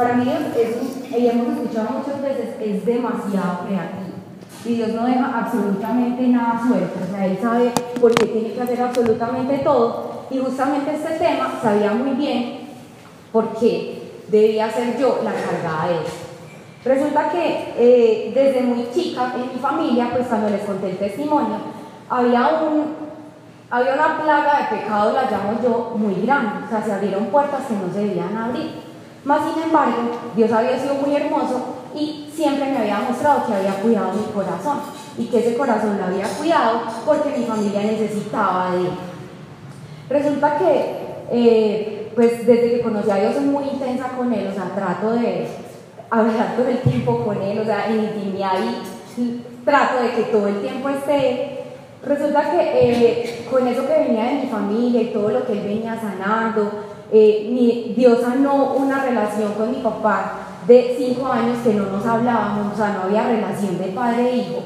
Para mí es, y hemos escuchado muchas veces, es demasiado creativo. Y Dios no deja absolutamente nada suelto. O sea, Él sabe por qué tiene que hacer absolutamente todo. Y justamente este tema sabía muy bien por qué debía ser yo la encargada de eso. Resulta que eh, desde muy chica en mi familia, pues cuando les conté el testimonio, había un, había una plaga de pecado, la llamo yo, muy grande. O sea, se abrieron puertas que no se debían abrir. Más sin embargo, Dios había sido muy hermoso y siempre me había mostrado que había cuidado mi corazón y que ese corazón lo había cuidado porque mi familia necesitaba de él. Resulta que, eh, pues desde que conocí a Dios soy muy intensa con Él, o sea, trato de hablar todo el tiempo con Él, o sea, en intimidad y trato de que todo el tiempo esté. Resulta que eh, con eso que venía de mi familia y todo lo que Él venía sanando, eh, mi- Dios sanó una relación con mi papá de cinco años que no nos hablábamos, o sea, no había relación de padre e hijo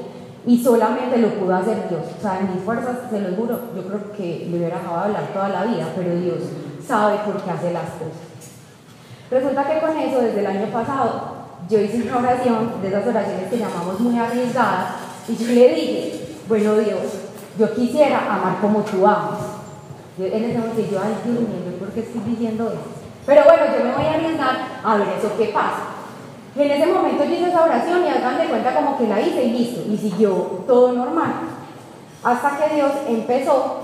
y solamente lo pudo hacer Dios. O sea, en mis fuerzas, se lo juro, yo creo que le hubiera dejado hablar toda la vida, pero Dios sabe por qué hace las cosas. Resulta que con eso, desde el año pasado, yo hice una oración, de esas oraciones que llamamos muy arriesgadas, y yo le dije, bueno Dios, yo quisiera amar como tú amas. Yo, en ese momento yo, ay Dios mío, ¿yo ¿por qué estoy diciendo eso? Pero bueno, yo me voy a arriesgar a ver eso qué pasa. En ese momento yo hice esa oración y hagan de cuenta como que la hice y listo, y siguió todo normal. Hasta que Dios empezó,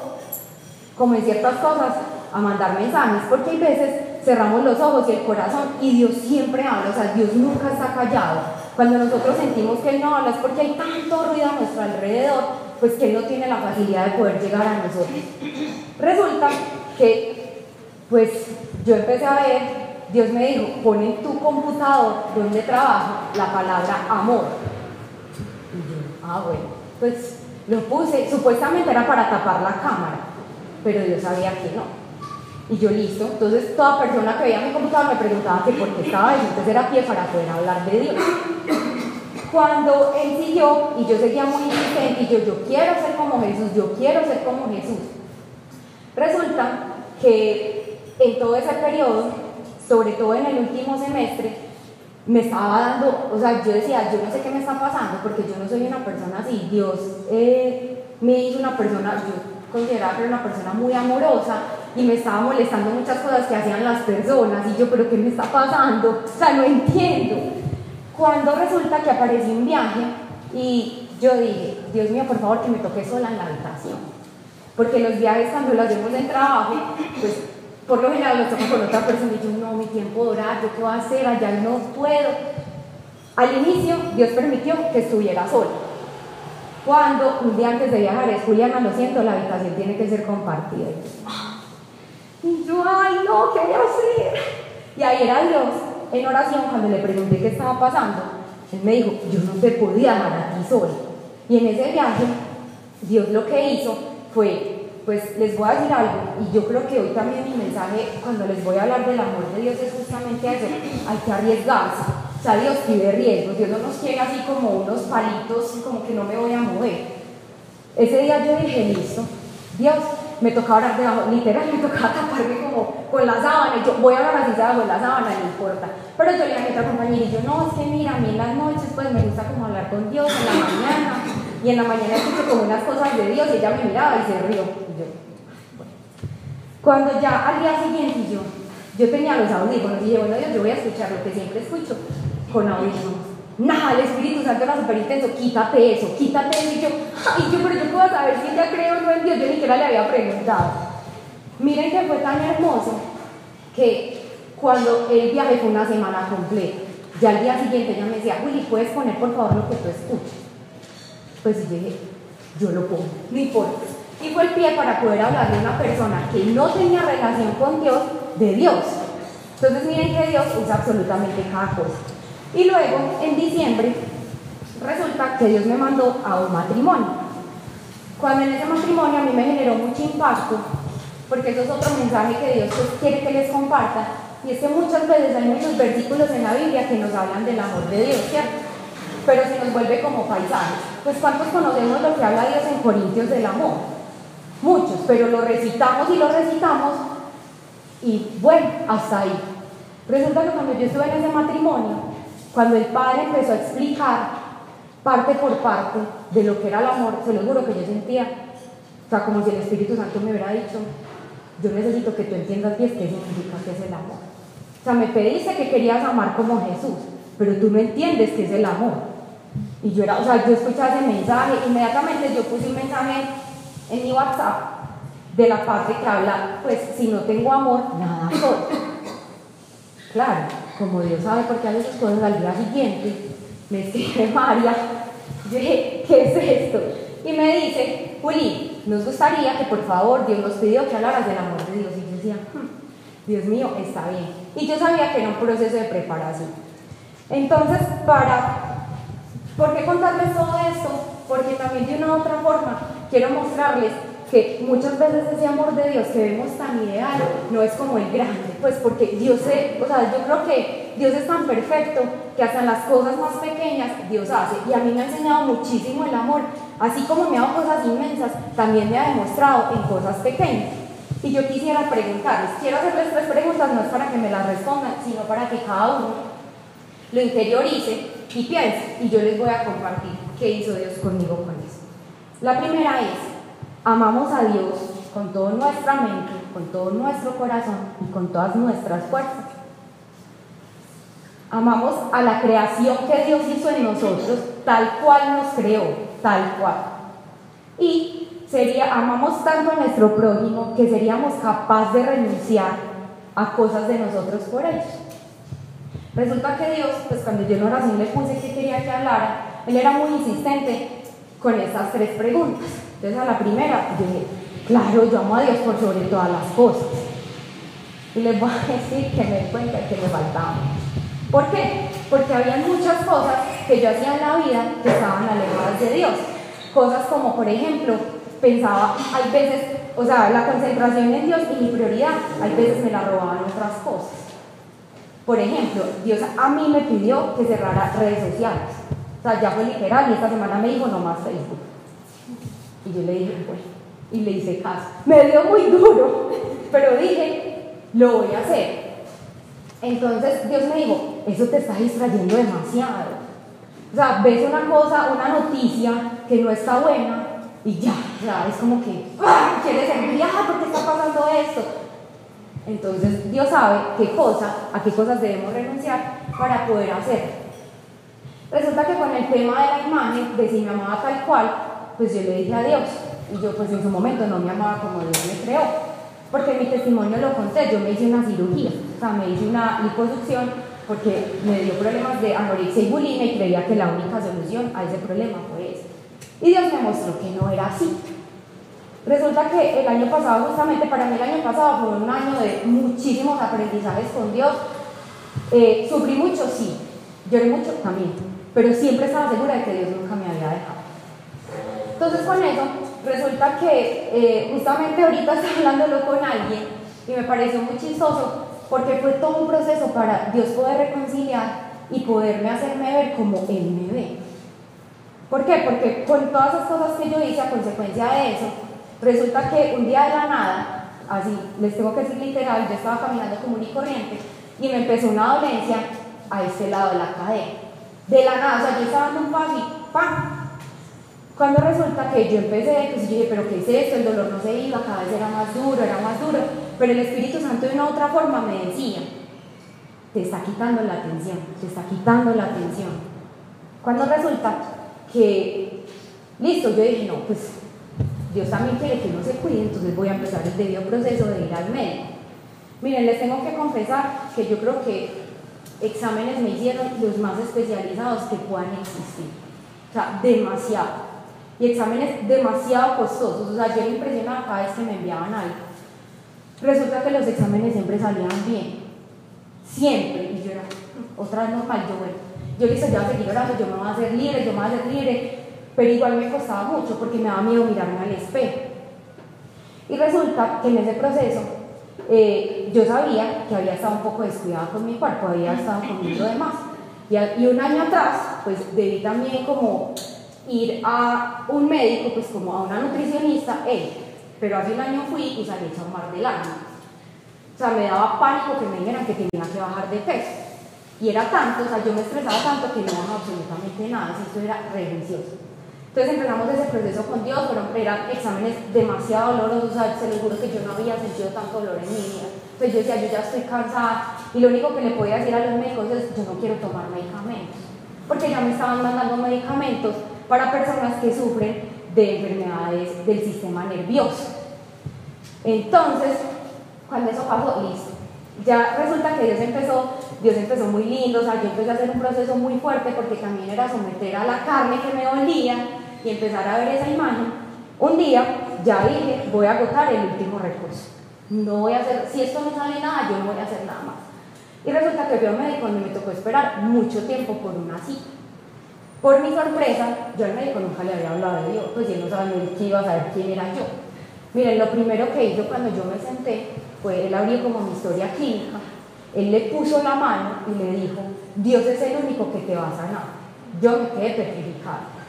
como en ciertas cosas, a mandar mensajes, porque hay veces cerramos los ojos y el corazón y Dios siempre habla, o sea, Dios nunca está callado. Cuando nosotros sentimos que Él no habla es porque hay tanto ruido a nuestro alrededor, pues que Él no tiene la facilidad de poder llegar a nosotros. Resulta que, pues, yo empecé a ver, Dios me dijo, pon en tu computador donde trabajo la palabra amor. Y yo, ah, bueno, pues lo puse, supuestamente era para tapar la cámara, pero Dios sabía que no. Y yo listo, entonces toda persona que veía mi computador me preguntaba que por qué estaba ahí, entonces era pie para poder hablar de Dios. Cuando él siguió y yo seguía muy insistente y yo, yo quiero ser como Jesús, yo quiero ser como Jesús. Resulta que en todo ese periodo, sobre todo en el último semestre, me estaba dando, o sea, yo decía, yo no sé qué me está pasando, porque yo no soy una persona así. Dios eh, me hizo una persona, yo consideraba que era una persona muy amorosa y me estaba molestando muchas cosas que hacían las personas y yo, pero ¿qué me está pasando? O sea, no entiendo. Cuando resulta que apareció un viaje y yo dije, Dios mío, por favor, que me toque sola en la habitación. Porque los viajes cuando los hacemos en trabajo, pues por lo general los toco con otra persona y yo, no, mi tiempo de orar, yo qué voy hacer, allá no puedo. Al inicio, Dios permitió que estuviera sola. Cuando un día antes de viajar es, Juliana, lo siento, la habitación tiene que ser compartida. Y yo, ay, no, ¿qué voy a hacer? Y ahí era Dios, en oración, cuando le pregunté qué estaba pasando, él me dijo, yo no te podía dejar aquí sola. Y en ese viaje, Dios lo que hizo fue, pues les voy a decir algo, y yo creo que hoy también mi mensaje, cuando les voy a hablar del amor de Dios, es justamente eso, hay que arriesgarse. O sea, Dios pide riesgos, Dios no nos quiere así como unos palitos, como que no me voy a mover. Ese día yo dije, listo, Dios, me tocaba orar debajo, literal, me tocaba taparme como con la sábana, y yo voy a hablar así debajo de la sábana, no importa. Pero yo le dije a mi otra compañera, y yo, no, es que mira, a mí en las noches pues me gusta como hablar con Dios en la mañana, y en la mañana escucho como unas cosas de Dios, y ella me miraba y se rió. Y yo. Cuando ya al día siguiente yo, yo tenía los audífonos, y dije, bueno, Dios, yo voy a escuchar lo que siempre escucho con audífonos. Nada, el Espíritu Santo era súper intenso, quítate eso, quítate eso. Y yo, ay, yo, pero yo puedo saber si ella cree o no en Dios, yo ni siquiera le había preguntado. Miren que fue tan hermoso que cuando el viaje fue una semana completa, ya al día siguiente ella me decía, Willy, ¿puedes poner por favor lo que tú escuchas? Pues dije, yo lo pongo, no importa. Y fue el pie para poder hablar de una persona que no tenía relación con Dios, de Dios. Entonces miren que Dios usa absolutamente cada cosa. Y luego, en diciembre, resulta que Dios me mandó a un matrimonio. Cuando en ese matrimonio a mí me generó mucho impacto, porque eso es otro mensaje que Dios pues, quiere que les comparta, y es que muchas veces hay muchos versículos en la Biblia que nos hablan del amor de Dios, ¿cierto? Pero se nos vuelve como paisajes. Pues ¿cuántos conocemos lo que habla Dios en Corintios del amor? Muchos, pero lo recitamos y lo recitamos y bueno, hasta ahí. Resulta que cuando yo estuve en ese matrimonio, cuando el padre empezó a explicar parte por parte de lo que era el amor, se lo juro que yo sentía, o sea, como si el Espíritu Santo me hubiera dicho, yo necesito que tú entiendas bien qué significa que es el amor. O sea, me pediste que querías amar como Jesús, pero tú no entiendes qué es el amor. Y yo era, o sea, yo escuchaba ese mensaje, inmediatamente yo puse un mensaje en mi WhatsApp de la parte que habla, pues si no tengo amor, nada soy. Claro, como Dios sabe por qué esas cosas al día siguiente, me escribe María, yo dije, ¿qué es esto? Y me dice, Juli, nos gustaría que por favor Dios nos pidió que hablaras del amor de Dios. Y yo decía, hmm, Dios mío, está bien. Y yo sabía que era un proceso de preparación. Entonces, para, ¿por qué contarles todo esto? Porque también de una u otra forma quiero mostrarles que muchas veces ese amor de Dios que vemos tan ideal no es como el grande, pues porque Dios es, o sea, yo creo que Dios es tan perfecto que hasta en las cosas más pequeñas Dios hace. Y a mí me ha enseñado muchísimo el amor, así como me ha dado cosas inmensas, también me ha demostrado en cosas pequeñas. Y yo quisiera preguntarles, quiero hacerles tres preguntas, no es para que me las respondan, sino para que cada uno lo interiorice y piense. Y yo les voy a compartir qué hizo Dios conmigo con eso. La primera es, amamos a Dios con toda nuestra mente, con todo nuestro corazón y con todas nuestras fuerzas. Amamos a la creación que Dios hizo en nosotros, tal cual nos creó, tal cual. Y sería, amamos tanto a nuestro prójimo que seríamos capaces de renunciar a cosas de nosotros por ellos. Resulta que Dios, pues cuando yo en oración le puse que quería que hablara, Él era muy insistente con esas tres preguntas. Entonces a la primera dije, claro, yo amo a Dios por sobre todas las cosas. Y les voy a decir que me di cuenta que me faltaba. ¿Por qué? Porque había muchas cosas que yo hacía en la vida que estaban alejadas de Dios. Cosas como, por ejemplo, pensaba, hay veces, o sea, la concentración en Dios y mi prioridad, hay veces me la robaban otras cosas. Por ejemplo, Dios a mí me pidió que cerrara redes sociales. O sea, ya fue literal y esta semana me dijo no más Facebook. Y yo le dije, bueno, y le hice caso. Me dio muy duro, pero dije, lo voy a hacer. Entonces Dios me dijo, eso te está distrayendo demasiado. O sea, ves una cosa, una noticia que no está buena y ya, ya es como que, ¡ah! quieres enviar porque está pasando esto. Entonces Dios sabe qué cosa, a qué cosas debemos renunciar para poder hacer. Resulta que con el tema de la imagen, de si me amaba tal cual, pues yo le dije a Dios. Y yo pues en su momento no me amaba como Dios me creó. Porque mi testimonio lo conté, yo me hice una cirugía, o sea, me hice una liposucción porque me dio problemas de anorexia y bulimia y creía que la única solución a ese problema fue eso. Y Dios me mostró que no era así. Resulta que el año pasado, justamente para mí el año pasado fue un año de muchísimos aprendizajes con Dios. Eh, sufrí mucho, sí, lloré mucho también, pero siempre estaba segura de que Dios nunca me había dejado. Entonces con eso, resulta que eh, justamente ahorita estaba hablándolo con alguien y me pareció muy chistoso porque fue todo un proceso para Dios poder reconciliar y poderme hacerme ver como Él me ve. ¿Por qué? Porque con todas esas cosas que yo hice a consecuencia de eso, resulta que un día de la nada, así les tengo que decir literal, yo estaba caminando común y corriente y me empezó una dolencia a este lado de la cadera. De la nada, o sea, yo estaba dando un paso y ¡pam! Cuando resulta que yo empecé, pues dije, pero ¿qué es esto? El dolor no se iba, cada vez era más duro, era más duro. Pero el Espíritu Santo de una otra forma me decía, te está quitando la atención, te está quitando la atención. Cuando resulta que, listo, yo dije, no, pues Dios también quiere que uno se cuide, entonces voy a empezar el debido proceso de ir al médico. Miren, les tengo que confesar que yo creo que exámenes me hicieron los más especializados que puedan existir. O sea, demasiado y exámenes demasiado costosos. O sea, yo me impresionaba cada vez que me enviaban algo. Resulta que los exámenes siempre salían bien. Siempre. Y yo era, otra vez normal, yo bueno, yo listo, yo voy a seguir orando, yo me voy a hacer libre, yo me voy a hacer libre. Pero igual me costaba mucho porque me daba miedo mirarme al espejo. Y resulta que en ese proceso eh, yo sabía que había estado un poco descuidada con mi cuerpo, había estado comiendo de más. Y, un año atrás, pues debí también como ir a un médico, pues como a una nutricionista, él, pero hace un año fui y salí hecha un mar del año. sea, me daba pánico que me dijeran que tenía que bajar de peso. Y era tanto, o sea, yo me estresaba tanto que no bajaba absolutamente nada, esto era religioso. Entonces empezamos ese proceso con Dios, pero eran exámenes demasiado dolorosos, o sea, se lo juro que yo no había sentido tanto dolor en mi vida. Entonces yo decía, yo ya estoy cansada, y lo único que le podía decir a los médicos es, yo no quiero tomar medicamentos, porque ya me estaban mandando medicamentos para personas que sufren de enfermedades del sistema nervioso. Entonces, cuando eso pasó, listo. Ya resulta que Dios empezó, Dios empezó muy lindo, o sea, yo empecé a hacer un proceso muy fuerte porque también era someter a la carne que me dolía y empezar a ver esa imagen. Un día ya dije, voy a agotar el último recurso. No voy a hacer, si esto no sale nada, yo no voy a hacer nada más. Y resulta que fui a un médico me tocó esperar mucho tiempo por una cita. Por mi sorpresa, yo al médico nunca le había hablado de Dios, pues él no sabía qué iba a saber quién era yo. Miren, lo primero que hizo cuando yo me senté fue, él abrió como mi historia clínica, él le puso la mano y le dijo, Dios es el único que te va a sanar. Yo me quedé petrificada.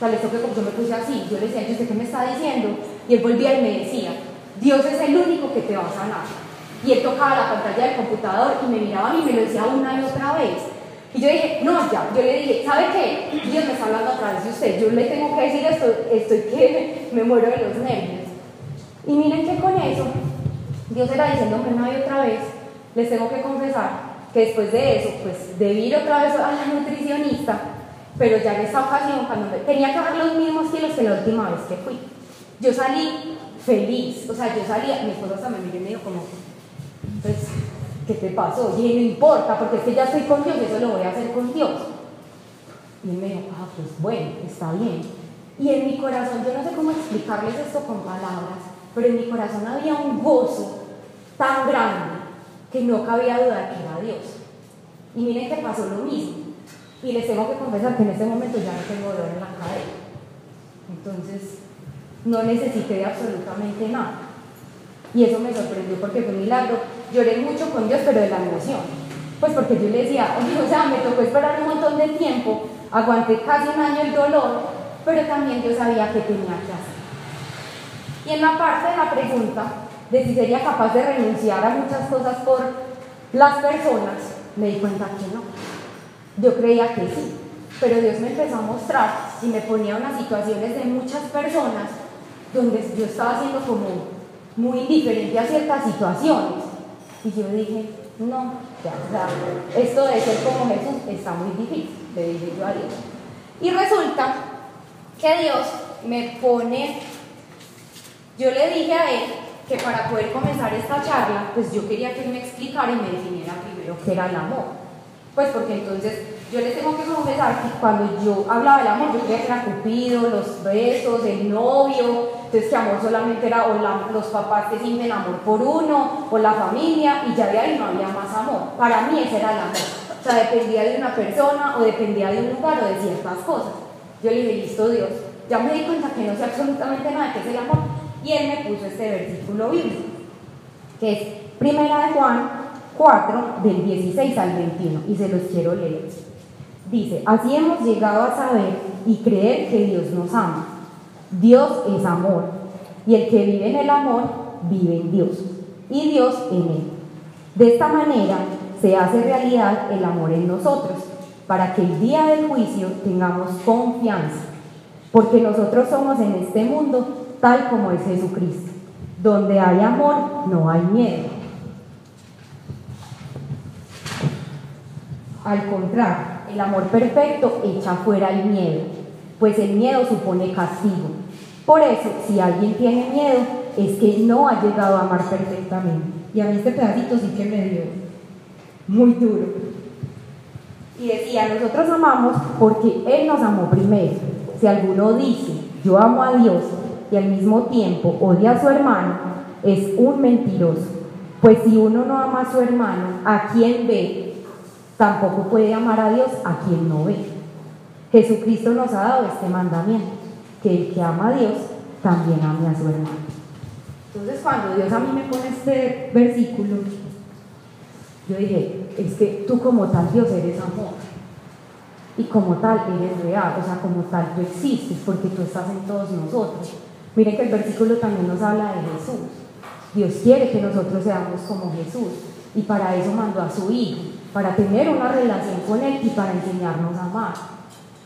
Le que yo me puse así, yo le decía, ¿yo sé qué me está diciendo? Y él volvía y me decía, Dios es el único que te va a sanar. Y él tocaba la pantalla del computador y me miraba a mí y me lo decía una y otra vez. Y yo dije, no, ya, yo le dije, ¿sabe qué? Dios me está hablando a través de usted, yo le tengo que decir esto, estoy que me muero de los nervios. Y miren que con eso, Dios era diciéndome una y otra vez, les tengo que confesar que después de eso, pues debí ir otra vez a la nutricionista, pero ya en esta ocasión, cuando tenía que bajar los mismos kilos que la última vez que fui. Yo salí feliz, o sea, yo salía, mi esposa me miró y me dijo como, pues, ¿qué te pasó? Y no importa, porque es que ya estoy con Dios, eso lo voy a hacer con Dios. Y me dijo, ah, pues bueno, está bien. Y en mi corazón, yo no sé cómo explicarles esto con palabras, pero en mi corazón había un gozo tan grande que no cabía dudar que era Dios. Y miren que pasó lo mismo. Y les tengo que confesar que en este momento ya no tengo dolor en la cadera. Entonces, no necesité absolutamente nada. Y eso me sorprendió porque fue un milagro. Lloré mucho con Dios, pero de la emoción. Pues porque yo le decía, o sea, me tocó esperar un montón de tiempo, aguanté casi un año el dolor, pero también yo sabía que tenía que hacer. Y en la parte de la pregunta de si sería capaz de renunciar a muchas cosas por las personas, me di cuenta que no. Yo creía que sí, pero Dios me empezó a mostrar y me ponía unas situaciones de muchas personas donde yo estaba siendo como muy indiferente a ciertas situaciones. Y yo dije, no, ya, esto de ser como Jesús está muy difícil, le dije yo a Dios. Y resulta que Dios me pone yo le dije a él que para poder comenzar esta charla, pues yo quería que él me explicara y me definiera primero qué era el amor. Pues porque entonces yo le tengo que confesar que cuando yo hablaba del amor, yo creía que era Cupido, los besos, el novio, entonces que amor solamente era o los papás que sienten amor por uno, o la familia, y ya de ahí no había más amor. Para mí ese era el amor. O sea, dependía de una persona o dependía de un lugar o de ciertas cosas. Yo le dije, listo Dios, ya me di cuenta que no sé absolutamente nada de qué es el amor, y él me puso este versículo bíblico, que es Primera de Juan 4, del 16 al 21, y se los quiero leer. Dice, así hemos llegado a saber y creer que Dios nos ama. Dios es amor, y el que vive en el amor vive en Dios, y Dios en él. De esta manera se hace realidad el amor en nosotros, para que el día del juicio tengamos confianza, porque nosotros somos en este mundo tal como es Jesucristo. Donde hay amor, no hay miedo. Al contrario, el amor perfecto echa fuera el miedo, pues el miedo supone castigo. Por eso, si alguien tiene miedo, es que no ha llegado a amar perfectamente. Y a mí este pedacito sí que me dio muy duro. Y decía, nosotros amamos porque Él nos amó primero. Si alguno dice, yo amo a Dios, y al mismo tiempo odia a su hermano, es un mentiroso. Pues si uno no ama a su hermano, a quien ve, tampoco puede amar a Dios a quien no ve. Jesucristo nos ha dado este mandamiento, que el que ama a Dios también ame a su hermano. Entonces cuando Dios a mí me pone este versículo, yo dije, es que tú como tal Dios eres amor. Y como tal eres real, o sea, como tal tú existes porque tú estás en todos nosotros. Miren que el versículo también nos habla de Jesús. Dios quiere que nosotros seamos como Jesús y para eso mandó a su Hijo, para tener una relación con Él y para enseñarnos a amar.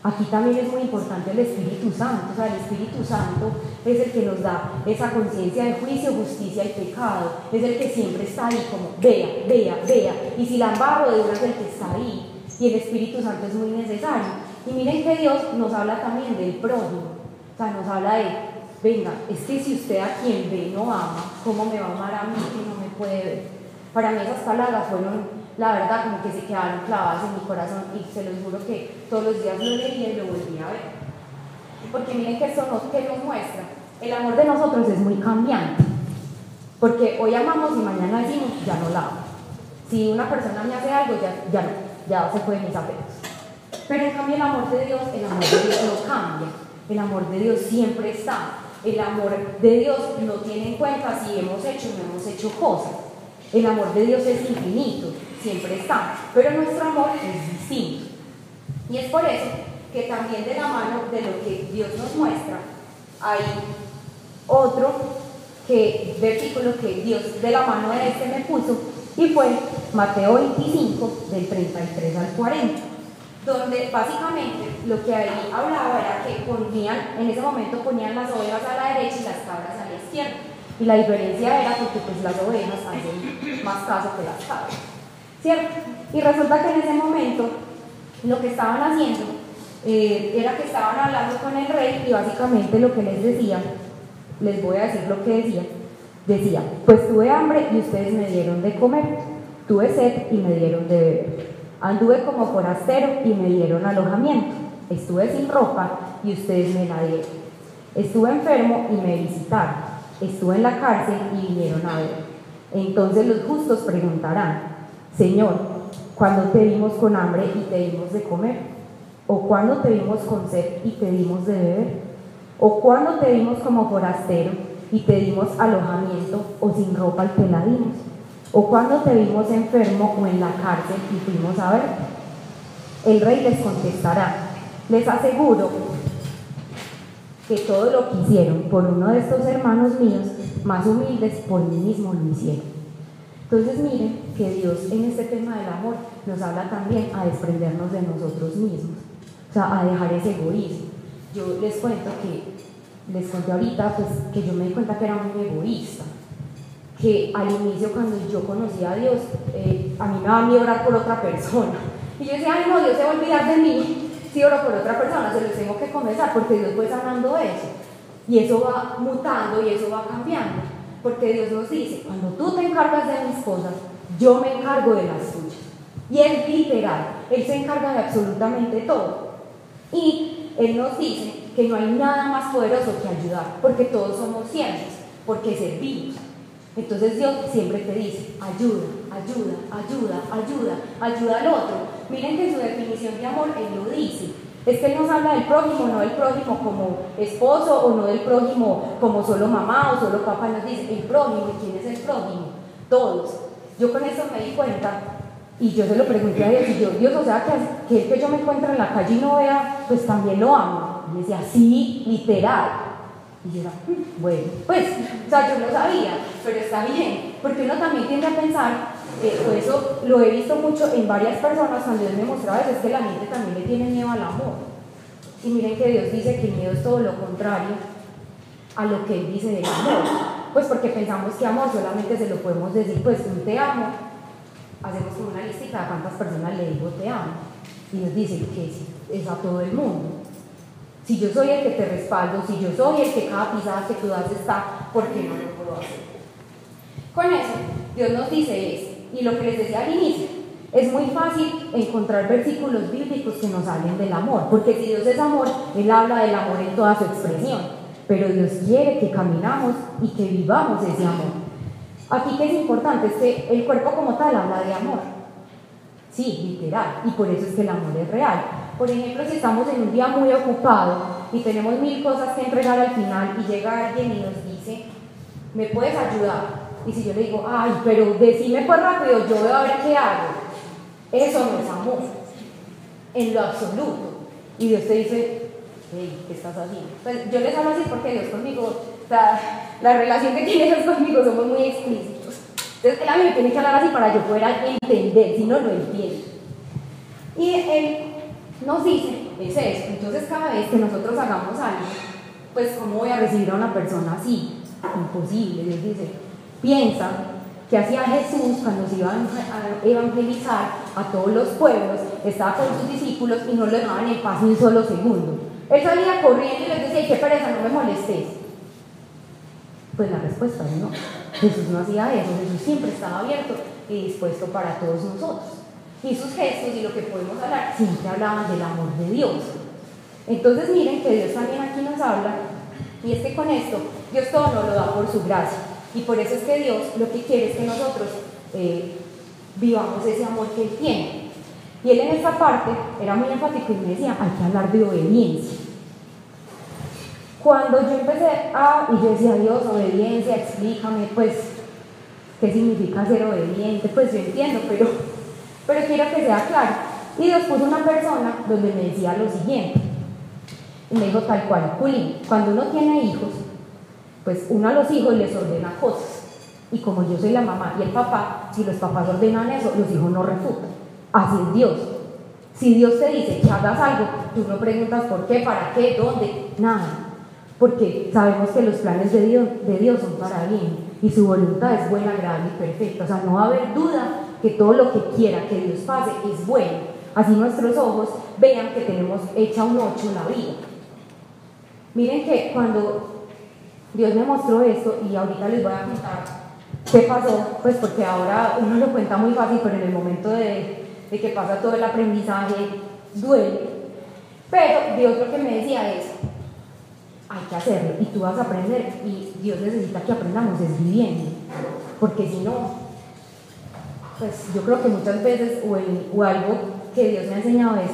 Aquí también es muy importante el Espíritu Santo, o sea, el Espíritu Santo es el que nos da esa conciencia de juicio, justicia y pecado, es el que siempre está ahí como, vea, vea, vea, y si la embargo de una es el que está ahí, y el Espíritu Santo es muy necesario. Y miren que Dios nos habla también del prójimo, o sea, nos habla de, venga, es que si usted a quien ve no ama, ¿cómo me va a amar a mí que no me puede ver? Para mí esas palabras fueron la verdad como que se quedaron clavadas en mi corazón y se los juro que todos los días lo leía y lo volvía a ver. Porque miren que esto nos, que nos muestra, el amor de nosotros es muy cambiante, porque hoy amamos y mañana decimos, ya no la amo. Si una persona me hace algo, ya, ya no, ya se fue mis apegos. Pero en cambio el amor de Dios, el amor de Dios no cambia, el amor de Dios siempre está. El amor de Dios no tiene en cuenta si hemos hecho o no hemos hecho cosas. El amor de Dios es infinito siempre está, pero nuestro amor es distinto. Y es por eso que también de la mano de lo que Dios nos muestra, hay otro que, versículo que Dios de la mano de este me puso, y fue Mateo 25, del 33 al 40, donde básicamente lo que ahí hablaba era que ponían, en ese momento ponían las ovejas a la derecha y las cabras a la izquierda. Y la diferencia era porque pues las ovejas hacen más caso que las cabras. Y resulta que en ese momento lo que estaban haciendo eh, era que estaban hablando con el rey y básicamente lo que les decía, les voy a decir lo que decía, decía, pues tuve hambre y ustedes me dieron de comer, tuve sed y me dieron de beber, anduve como forastero y me dieron alojamiento, estuve sin ropa y ustedes me la dieron, estuve enfermo y me visitaron, estuve en la cárcel y vinieron a ver. Entonces los justos preguntarán, Señor, cuando te vimos con hambre y te dimos de comer? ¿O cuando te vimos con sed y te dimos de beber? ¿O cuando te vimos como forastero y te dimos alojamiento o sin ropa y te? ¿O cuando te vimos enfermo o en la cárcel y fuimos a ver? El rey les contestará, les aseguro que todo lo que hicieron por uno de estos hermanos míos, más humildes, por mí mismo lo hicieron. Entonces miren que Dios en este tema del amor nos habla también a desprendernos de nosotros mismos, o sea, a dejar ese egoísmo. Yo les cuento que, les conté ahorita, pues que yo me di cuenta que era muy egoísta, que al inicio cuando yo conocí a Dios, eh, a mí me daba miedo orar por otra persona. Y yo decía, ay no, Dios se va a olvidar de mí si oro por otra persona, se los tengo que comenzar porque Dios fue sanando eso. Y eso va mutando y eso va cambiando. Porque Dios nos dice, cuando tú te encargas de mis cosas, yo me encargo de las tuyas. Y es literal, Él se encarga de absolutamente todo. Y Él nos dice que no hay nada más poderoso que ayudar, porque todos somos ciegos, porque servimos. Entonces Dios siempre te dice, ayuda, ayuda, ayuda, ayuda, ayuda al otro. Miren que su definición de amor Él lo dice. Es que Él nos habla del prójimo, no del prójimo como esposo o no del prójimo como solo mamá o solo papá. Nos dice el prójimo. ¿Y quién es el prójimo? Todos. Yo con eso me di cuenta y yo se lo pregunté a Dios y yo, Dios, o sea, que, el que yo me encuentro en la calle y no vea, pues también lo amo. Y me decía, sí, literal. Y yo era, mm, bueno, pues, o sea, yo lo sabía, pero está bien, porque uno también tiende a pensar por eso lo he visto mucho en varias personas cuando Dios me mostraba es que la gente también le tiene miedo al amor. Y miren que Dios dice que miedo es todo lo contrario a lo que Él dice del amor. Pues porque pensamos que amor solamente se lo podemos decir, pues un te amo, hacemos como una lista a cuántas personas le digo te amo. Y nos dice que es, a todo el mundo. Si yo soy el que te respaldo, si yo soy el que cada pisada que tú das está, ¿por qué no lo puedo hacer? Con eso, Dios nos dice eso y lo que les decía al inicio, es muy fácil encontrar versículos bíblicos que nos hablen del amor, porque si Dios es amor, Él habla del amor en toda su expresión, pero Dios quiere que caminamos y que vivamos ese amor. Aquí que es importante es que el cuerpo como tal habla de amor, sí, literal, y por eso es que el amor es real. Por ejemplo, si estamos en un día muy ocupado y tenemos mil cosas que entregar al final y llega alguien y nos dice, ¿me puedes ayudar? Y si yo le digo, ay, pero decime pues rápido, yo voy a ver qué hago. Eso no es amor, en lo absoluto. Y Dios te dice, hey, ¿qué estás haciendo? Pues yo les hablo así porque Dios conmigo la relación que tiene Dios conmigo somos muy explícitos. Entonces, él a mí me tiene que hablar así para yo poder entender, si no, lo entiendo. Y él nos dice, es eso. Entonces, cada vez que nosotros hagamos algo, pues, ¿cómo voy a recibir a una persona así? Imposible. Dios dice, piensa que hacía Jesús cuando se iba a evangelizar a todos los pueblos, estaba con sus discípulos y no lo dejaban en paz ni un solo segundo. Él salía corriendo y les decía, qué pereza, no me molestes. Pues la respuesta es no. Jesús no hacía eso, Jesús siempre estaba abierto y dispuesto para todos nosotros. Y sus gestos y lo que podemos hablar siempre hablaban del amor de Dios. Entonces miren que Dios también aquí nos habla y es que con esto Dios todo nos lo da por su gracia. Y por eso es que Dios lo que quiere es que nosotros eh, vivamos ese amor que Él tiene. Y Él en esta parte era muy enfático y me decía, hay que hablar de obediencia. Cuando yo empecé a, y yo decía, Dios, obediencia, explícame, pues, ¿qué significa ser obediente? Pues yo entiendo, pero, pero quiero que sea claro. Y Dios puso una persona donde me decía lo siguiente. Y me dijo tal cual, Juli, cuando uno tiene hijos, pues uno a los hijos les ordena cosas. Y como yo soy la mamá y el papá, si los papás ordenan eso, los hijos no refutan. Así es Dios. Si Dios te dice que hagas algo, tú no preguntas por qué, para qué, dónde, nada. Porque sabemos que los planes de Dios, de Dios son para bien y su voluntad es buena, grande y perfecta. O sea, no va a haber duda que todo lo que quiera que Dios pase es bueno. Así nuestros ojos vean que tenemos hecha un ocho la vida. Miren que cuando Dios me mostró esto y ahorita les voy a contar qué pasó, pues porque ahora uno lo cuenta muy fácil, pero en el momento de, que pasa todo el aprendizaje duele. Pero Dios lo que me decía es, hay que hacerlo y tú vas a aprender y Dios necesita que aprendamos es viviendo, porque si no, pues yo creo que muchas veces o, o algo que Dios me ha enseñado es,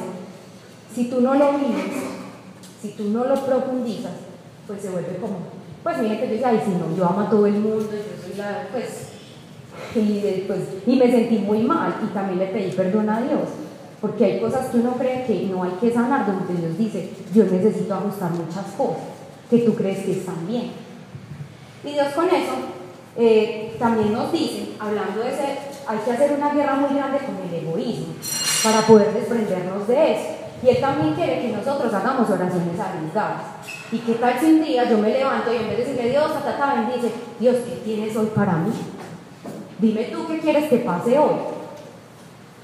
si tú no lo vives, si tú no lo profundizas, pues se vuelve como pues que yo decía, ay, si no, yo amo a todo el mundo, yo soy la, pues, y, pues, y me sentí muy mal y también le pedí perdón a Dios, porque hay cosas que uno cree que no hay que sanar, donde Dios dice, yo necesito ajustar muchas cosas que tú crees que están bien. Y Dios con eso eh, también nos dice, hablando de ese, hay que hacer una guerra muy grande con el egoísmo para poder desprendernos de eso. Y Él también quiere que nosotros hagamos oraciones arriesgadas. ¿Y qué tal si un día yo me levanto y en vez de decirle Dios, ta, bendice, Dios, ¿qué tienes hoy para mí? Dime tú qué quieres que pase hoy.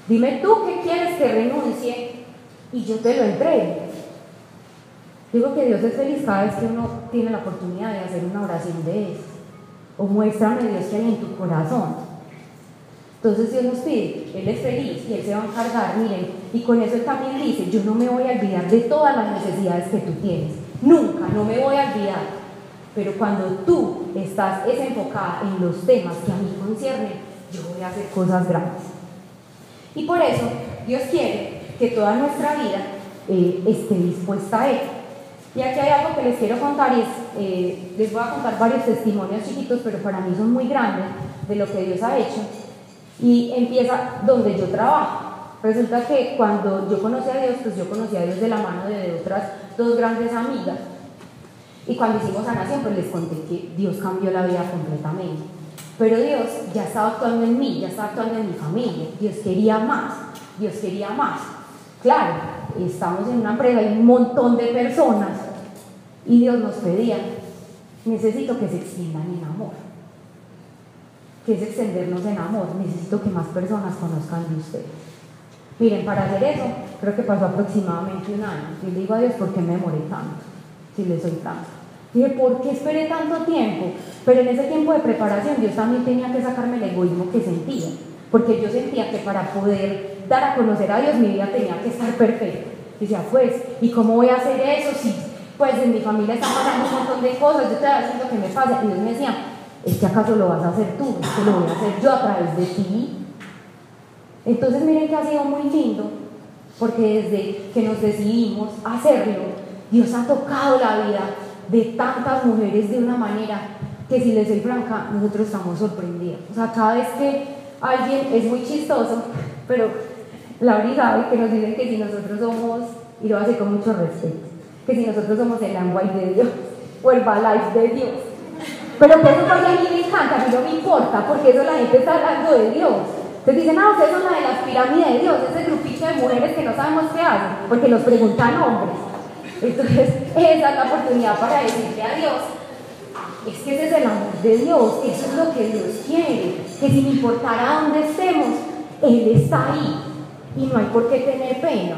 Dime tú qué quieres que renuncie y yo te lo entregue. Digo que Dios es feliz cada vez que uno tiene la oportunidad de hacer una oración de eso. O muéstrame Dios que hay en tu corazón. Entonces Dios nos pide, Él es feliz y Él se va a encargar, miren, y con eso Él también dice, yo no me voy a olvidar de todas las necesidades que tú tienes, nunca, no me voy a olvidar, pero cuando tú estás es enfocada en los temas que a mí conciernen, yo voy a hacer cosas grandes. Y por eso Dios quiere que toda nuestra vida eh, esté dispuesta a Él. Y aquí hay algo que les quiero contar y es, eh, les voy a contar varios testimonios chiquitos, pero para mí son muy grandes de lo que Dios ha hecho. Y empieza donde yo trabajo. Resulta que cuando yo conocí a Dios, pues yo conocí a Dios de la mano de otras dos grandes amigas. Y cuando hicimos sanación, pues les conté que Dios cambió la vida completamente. Pero Dios ya estaba actuando en mí, ya estaba actuando en mi familia. Dios quería más, Dios quería más. Claro, estamos en una empresa, hay un montón de personas. Y Dios nos pedía, necesito que se extiendan en amor que es extendernos en amor. Necesito que más personas conozcan de usted. Miren, para hacer eso, creo que pasó aproximadamente un año. Yo le digo a Dios, ¿por qué me demoré tanto? Si le soy tanto. Dije, ¿por qué esperé tanto tiempo? Pero en ese tiempo de preparación, Dios también tenía que sacarme el egoísmo que sentía. Porque yo sentía que para poder dar a conocer a Dios, mi vida tenía que estar perfecta. Decía, pues, ¿y cómo voy a hacer eso si, pues, en mi familia está pasando un montón de cosas? Yo estaba haciendo que me pasa. Y Dios me decía, ¿es que acaso lo vas a hacer tú? ¿Es que lo voy a hacer yo a través de ti? Entonces miren que ha sido muy lindo, porque desde que nos decidimos hacerlo, Dios ha tocado la vida de tantas mujeres de una manera que si les soy franca, nosotros estamos sorprendidos. O sea, cada vez que alguien es muy chistoso, pero la sabe que nos dicen que si nosotros somos, y lo hace con mucho respeto, que si nosotros somos el lenguaje de Dios o el balance de Dios, Pero que eso pasa a mí me encanta, a mí no me importa, porque eso la gente está hablando de Dios. Entonces dicen, ah, ustedes son la de las pirámides de Dios, ese grupito de mujeres que no sabemos qué hacen, porque nos preguntan hombres. Entonces, esa es la oportunidad para decirle a Dios, es que ese es el amor de Dios, eso es lo que Dios quiere, que sin importar a dónde estemos, Él está ahí y no hay por qué tener pena.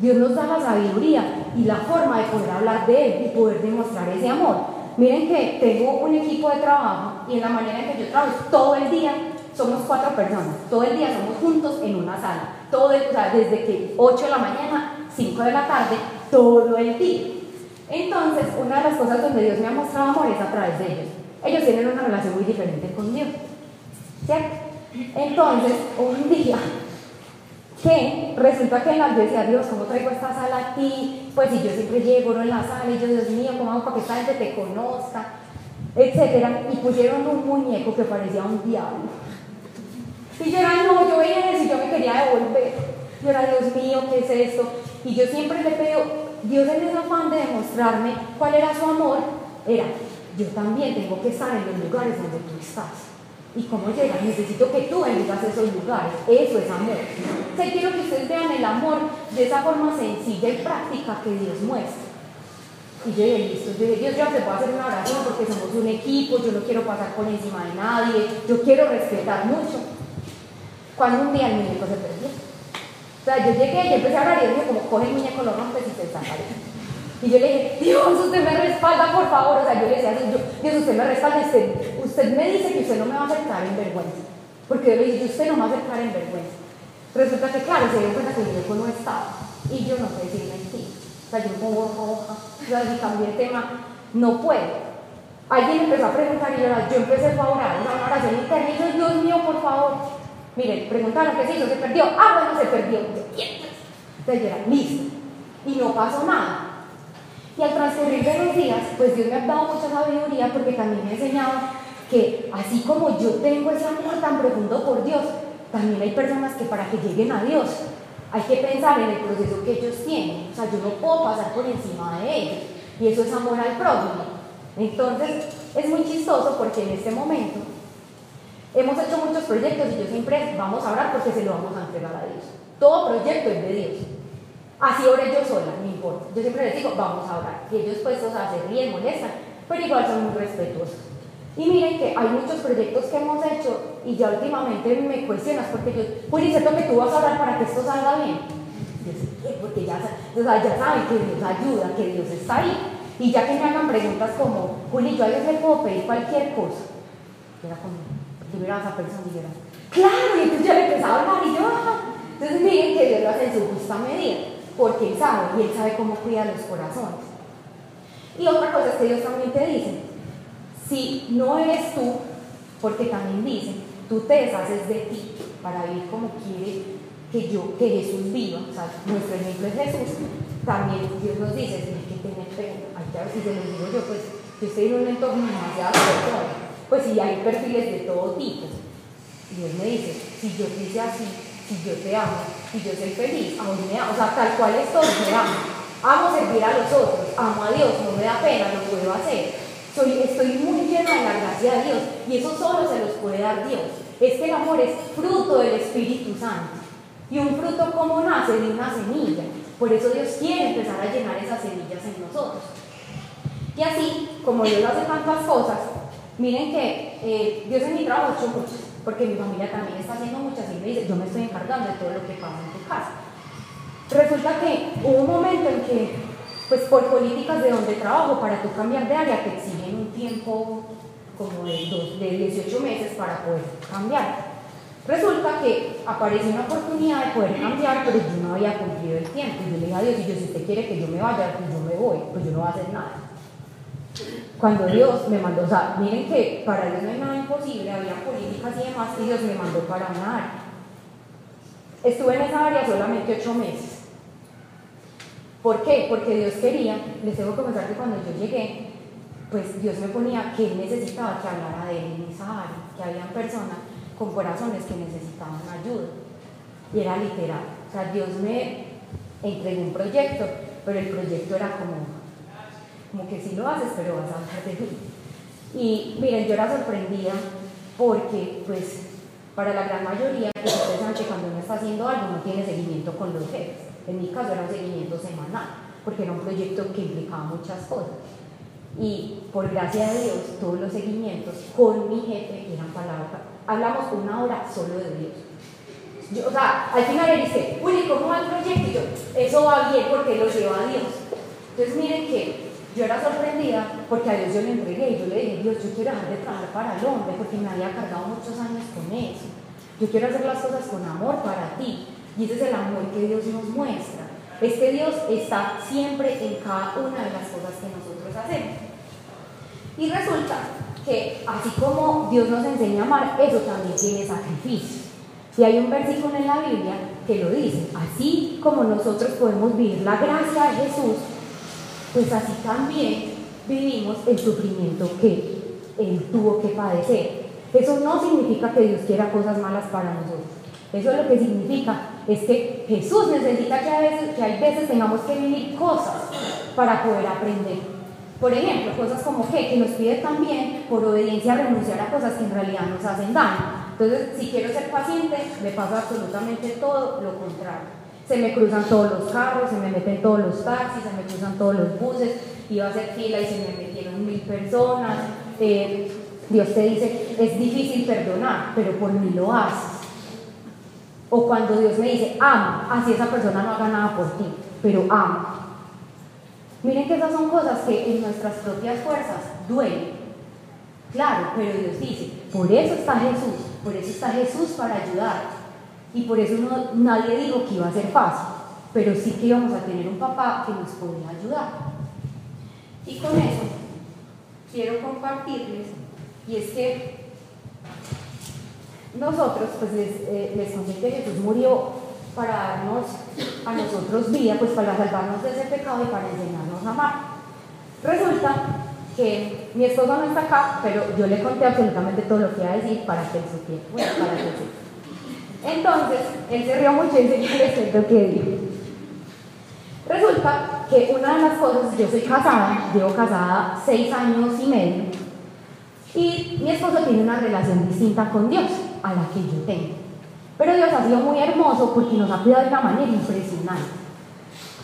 Dios nos da la sabiduría y la forma de poder hablar de Él y poder demostrar ese amor. Miren que tengo un equipo de trabajo y en la manera en que yo trabajo todo el día somos cuatro personas, todo el día somos juntos en una sala, todo desde que 8 de la mañana, 5 de la tarde, todo el día. Entonces, una de las cosas donde Dios me ha mostrado amor es a través de ellos. Ellos tienen una relación muy diferente con Dios. ¿Cierto? Entonces, un día que resulta que en la decía, Dios, ¿cómo traigo esta sala aquí? Pues si yo siempre llego ¿no? en la sala y yo, Dios mío, ¿cómo hago para que esta gente te conozca? Etcétera. Y pusieron un muñeco que parecía un diablo. Y yo era, no, yo veía eso y yo me quería devolver. Yo era, Dios mío, ¿qué es esto? Y yo siempre le pido, Dios en ese afán de demostrarme cuál era su amor, era, yo también tengo que estar en los lugares donde tú estás. ¿Y cómo llegas? Necesito que tú bendigas esos lugares. Eso es amor. O quiero que ustedes vean el amor de esa forma sencilla y práctica que Dios muestra. Y yo dije, listo, yo dije, Dios, yo te puedo hacer una oración porque somos un equipo, yo no quiero pasar por encima de nadie, yo quiero respetar mucho. Cuando un día el muñeco se perdió. O sea, yo llegué y empecé a hablar y dije, como coge el muñeco, lo rompes y te desaparece. Y yo le dije, Dios, usted me respalda, por favor. O sea, yo le decía, Dios, usted me respalda. Usted, usted me dice que usted no me va a acercar en vergüenza. Porque yo le dije, usted no me va a acercar en vergüenza. Resulta que, claro, se dio cuenta que el muñeco no estaba. Y yo no sé decir mentira. O sea, yo pongo roja. O sea, si cambié el tema, no puedo. Alguien empezó a preguntar y yo, yo empecé a orar, una oración interna y yo, Dios mío, por favor. Miren, preguntaron qué se hizo, se perdió. Ah, bueno, se perdió. Entonces yo era, listo. Y no pasó nada. Y al transcurrir de los días, pues Dios me ha dado mucha sabiduría porque también me ha enseñado que así como yo tengo ese amor tan profundo por Dios, también hay personas que para que lleguen a Dios hay que pensar en el proceso que ellos tienen. O sea, yo no puedo pasar por encima de ellos. Y eso es amor al prójimo. Entonces, es muy chistoso porque en este momento hemos hecho muchos proyectos y yo siempre vamos a hablar porque se lo vamos a entregar a Dios. Todo proyecto es de Dios. Así oré yo sola, no importa. Yo siempre les digo, vamos a orar. Y ellos pues, o sea, se ríen, molestan, pero igual son muy respetuosos. Y miren que hay muchos proyectos que hemos hecho y ya últimamente me cuestionas porque yo, Juli, ¿cierto que tú vas a orar para que esto salga bien? Yo porque ya, o ya saben que Dios ayuda, que Dios está ahí. Y ya que me hagan preguntas como, Juli, yo a Dios le puedo pedir cualquier cosa. era como, primero esa persona y era, claro, y entonces ya le empezaba a hablar y yo, ah". entonces miren que Dios lo hace en su justa medida porque Él sabe y Él sabe cómo cuida los corazones. Y otra cosa es que Dios también te dice, si no eres tú, porque también dice, tú te deshaces de ti para vivir como quiere que yo, que Jesús viva, o sea, nuestro ejemplo es Jesús, también Dios nos dice, tienes que tener fe, y se los digo yo, pues, yo estoy en un entorno demasiado pues si hay perfiles de todo tipo, Dios me dice, si yo te así, si yo te amo, si yo soy feliz, aún me amo, o sea, tal cual estoy, me amo. Amo servir a los otros, amo a Dios, no me da pena, lo puedo hacer. Soy, estoy muy llena de la gracia de Dios y eso solo se los puede dar Dios. Es que el amor es fruto del Espíritu Santo. Y un fruto como nace de una semilla. Por eso Dios quiere empezar a llenar esas semillas en nosotros. Y así, como Dios hace tantas cosas, miren que eh, Dios en mi trabajo ha hecho mucho porque mi familia también está haciendo muchas y me dice, yo me estoy encargando de todo lo que pasa en tu casa. Resulta que hubo un momento en que, pues por políticas de donde trabajo, para tú cambiar de área te exigen un tiempo como de, dos, de 18 meses para poder cambiar. Resulta que apareció una oportunidad de poder cambiar, pero yo no había cumplido el tiempo. Y yo le dije a Dios, y yo, si usted quiere que yo me vaya, pues yo me voy, pues yo no voy a hacer nada cuando Dios me mandó, o sea, miren que para Dios no hay nada imposible, había políticas y demás, y Dios me mandó para una área. Estuve en esa área solamente ocho meses. ¿Por qué? Porque Dios quería, les tengo que comentar que cuando yo llegué, pues Dios me ponía que Él necesitaba que hablara de Él en esa área, que habían personas con corazones que necesitaban ayuda. Y era literal. O sea, Dios me entregó un proyecto, pero el proyecto era como como que sí lo haces, pero vas a hablar de mí. Y miren, yo era sorprendida porque, pues, para la gran mayoría, pues cuando uno está haciendo algo no tiene seguimiento con los jefes. En mi caso era un seguimiento semanal, porque era un proyecto que implicaba muchas cosas. Y por gracia de Dios, todos los seguimientos con mi jefe eran palabras. Hablamos una hora solo de Dios. o sea, al final él dice, uy, ¿cómo va el proyecto? Y yo, eso va bien porque lo lleva a Dios. Entonces miren que yo era sorprendida porque a Dios yo le entregué y yo le dije, Dios, yo quiero dejar de trabajar para el hombre porque me había cargado muchos años con eso. Yo quiero hacer las cosas con amor para ti. Y ese es el amor que Dios nos muestra. Es que Dios está siempre en cada una de las cosas que nosotros hacemos. Y resulta que así como Dios nos enseña a amar, eso también tiene sacrificio. Y hay un versículo en la Biblia que lo dice, así como nosotros podemos vivir la gracia de Jesús, pues así también vivimos el sufrimiento que Él tuvo que padecer. Eso no significa que Dios quiera cosas malas para nosotros. Eso lo que significa es que Jesús necesita que, a veces, que hay veces tengamos que vivir cosas para poder aprender. Por ejemplo, cosas como que, que nos pide también por obediencia renunciar a cosas que en realidad nos hacen daño. Entonces, si quiero ser paciente, me pasa absolutamente todo lo contrario se me cruzan todos los carros, se me meten todos los taxis, se me cruzan todos los buses, iba a hacer fila y se me metieron mil personas. Eh, Dios te dice, es difícil perdonar, pero por mí lo haces. O cuando Dios me dice, ama, así esa persona no haga nada por ti, pero ama. Miren que esas son cosas que en nuestras propias fuerzas duelen. Claro, pero Dios dice, por eso está Jesús, por eso está Jesús para ayudar y por eso nadie dijo que iba a ser fácil, pero sí que íbamos a tener un papá que nos podía ayudar. Y con eso quiero compartirles, y es que nosotros, pues les, eh, les conté que Jesús murió para darnos a nosotros vida, pues para salvarnos de ese pecado y para enseñarnos a amar. Resulta que mi esposo no está acá, pero yo le conté absolutamente todo lo que iba a decir para que él supiera, bueno, para que él entonces, él se rió mucho y dice, lo que dijo. Resulta que una de las cosas, yo soy casada, llevo casada seis años y medio, y mi esposo tiene una relación distinta con Dios a la que yo tengo. Pero Dios ha sido muy hermoso porque nos ha cuidado de una manera impresionante.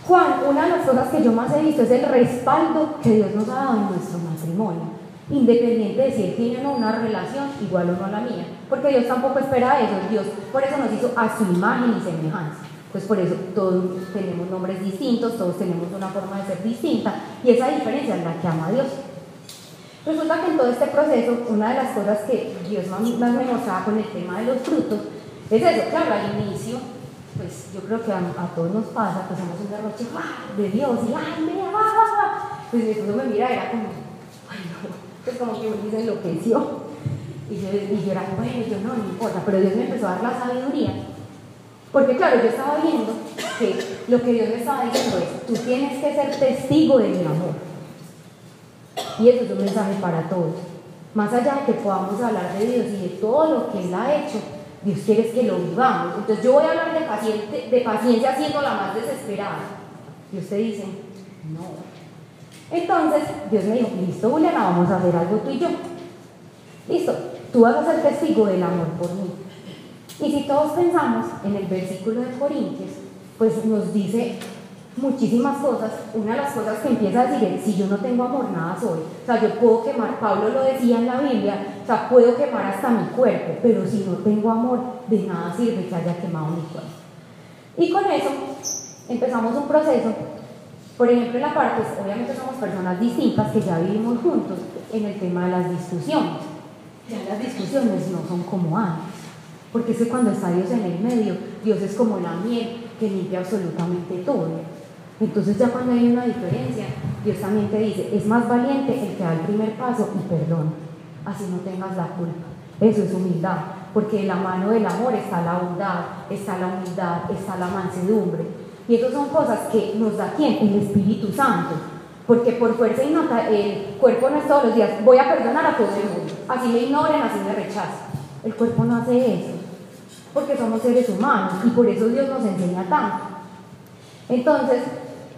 Juan, una de las cosas que yo más he visto es el respaldo que Dios nos ha dado en nuestro matrimonio independiente de si él tiene o no una relación igual o no a la mía, porque Dios tampoco espera eso, Dios por eso nos hizo a su imagen y semejanza. Pues por eso todos tenemos nombres distintos, todos tenemos una forma de ser distinta y esa diferencia es la que ama a Dios. Resulta que en todo este proceso, una de las cosas que Dios más, me mostraba con el tema de los frutos es eso, claro, al inicio, pues yo creo que a, todos nos pasa que somos un derroche de Dios y ¡ay, mira, va, Pues mi esposo me mira, era como, ay no, es como que me se enloqueció. Y yo, y yo era, bueno, no, no importa, pero Dios me empezó a dar la sabiduría. Porque claro, yo estaba viendo que lo que Dios me estaba diciendo es, tú tienes que ser testigo de mi amor. Y eso es un mensaje para todos. Más allá de que podamos hablar de Dios y de todo lo que Él ha hecho, Dios quiere que lo vivamos. Entonces yo voy a hablar de, paciente, de paciencia siendo la más desesperada. Y usted dice, no, entonces Dios me dijo, listo Juliana, vamos a hacer algo tú y yo. Listo, tú vas a ser testigo del amor por mí. Y si todos pensamos en el versículo de Corintios, pues nos dice muchísimas cosas. Una de las cosas que empieza a decir es, si yo no tengo amor, nada soy. O sea, yo puedo quemar, Pablo lo decía en la Biblia, o sea, puedo quemar hasta mi cuerpo, pero si no tengo amor, de nada sirve que haya quemado mi cuerpo. Y con eso empezamos un proceso por ejemplo, en la parte, obviamente somos personas distintas que ya vivimos juntos en el tema de las discusiones. Ya las discusiones no son como antes, porque es cuando está Dios en el medio, Dios es como la miel que limpia absolutamente todo. Entonces ya cuando hay una diferencia, Dios también te dice, es más valiente el que da el primer paso y perdona, así no tengas la culpa. Eso es humildad, porque en la mano del amor está la bondad, está la humildad, está la mansedumbre. Y esas son cosas que nos da quién? El Espíritu Santo. Porque por fuerza y nota, el cuerpo no es todos los días, voy a perdonar a todo el mundo. Así me ignoren, así me rechazan. El cuerpo no hace eso. Porque somos seres humanos y por eso Dios nos enseña tanto. Entonces,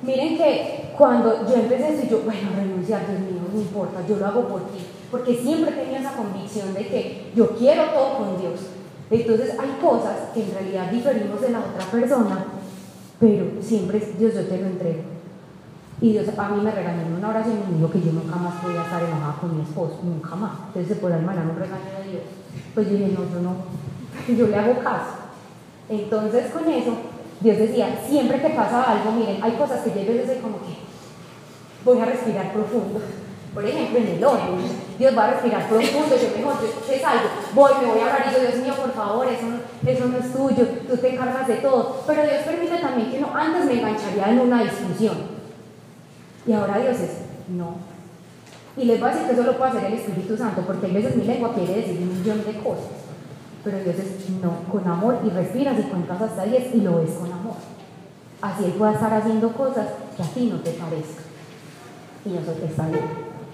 miren que cuando yo empecé eso, yo, bueno, renunciar, Dios mío, no importa, yo lo hago por ti, porque siempre tenía esa convicción de que yo quiero todo con Dios. Entonces hay cosas que en realidad diferimos de la otra persona, pero siempre Dios yo te lo entrego. Y Dios a mí me regañó en una oración y me dijo que yo nunca más podía estar enojada con mi esposo, nunca más. Entonces se puede hermanar un regaño de Dios. Pues yo dije, no, yo no, yo le hago caso. Entonces con eso, Dios decía, siempre que pasa algo, miren, hay cosas que yo a veces como que voy a respirar profundo. Por ejemplo, en el horno, Dios va a respirar profundo, yo mejor, yo te salgo, voy, me voy a hablar y yo, Dios mío, por favor, eso no, eso no es tuyo, tú te encargas de todo. Pero Dios permite también que no, antes me engancharía en una discusión. Y ahora Dios es, no. Y les voy a decir que eso lo puede hacer el Espíritu Santo, porque a veces mi lengua quiere decir un millón de cosas. Pero Dios es, no, con amor y respiras y cuentas hasta 10 y lo ves con amor. Así Él puede estar haciendo cosas que a ti no te parezcan. Y eso está bien.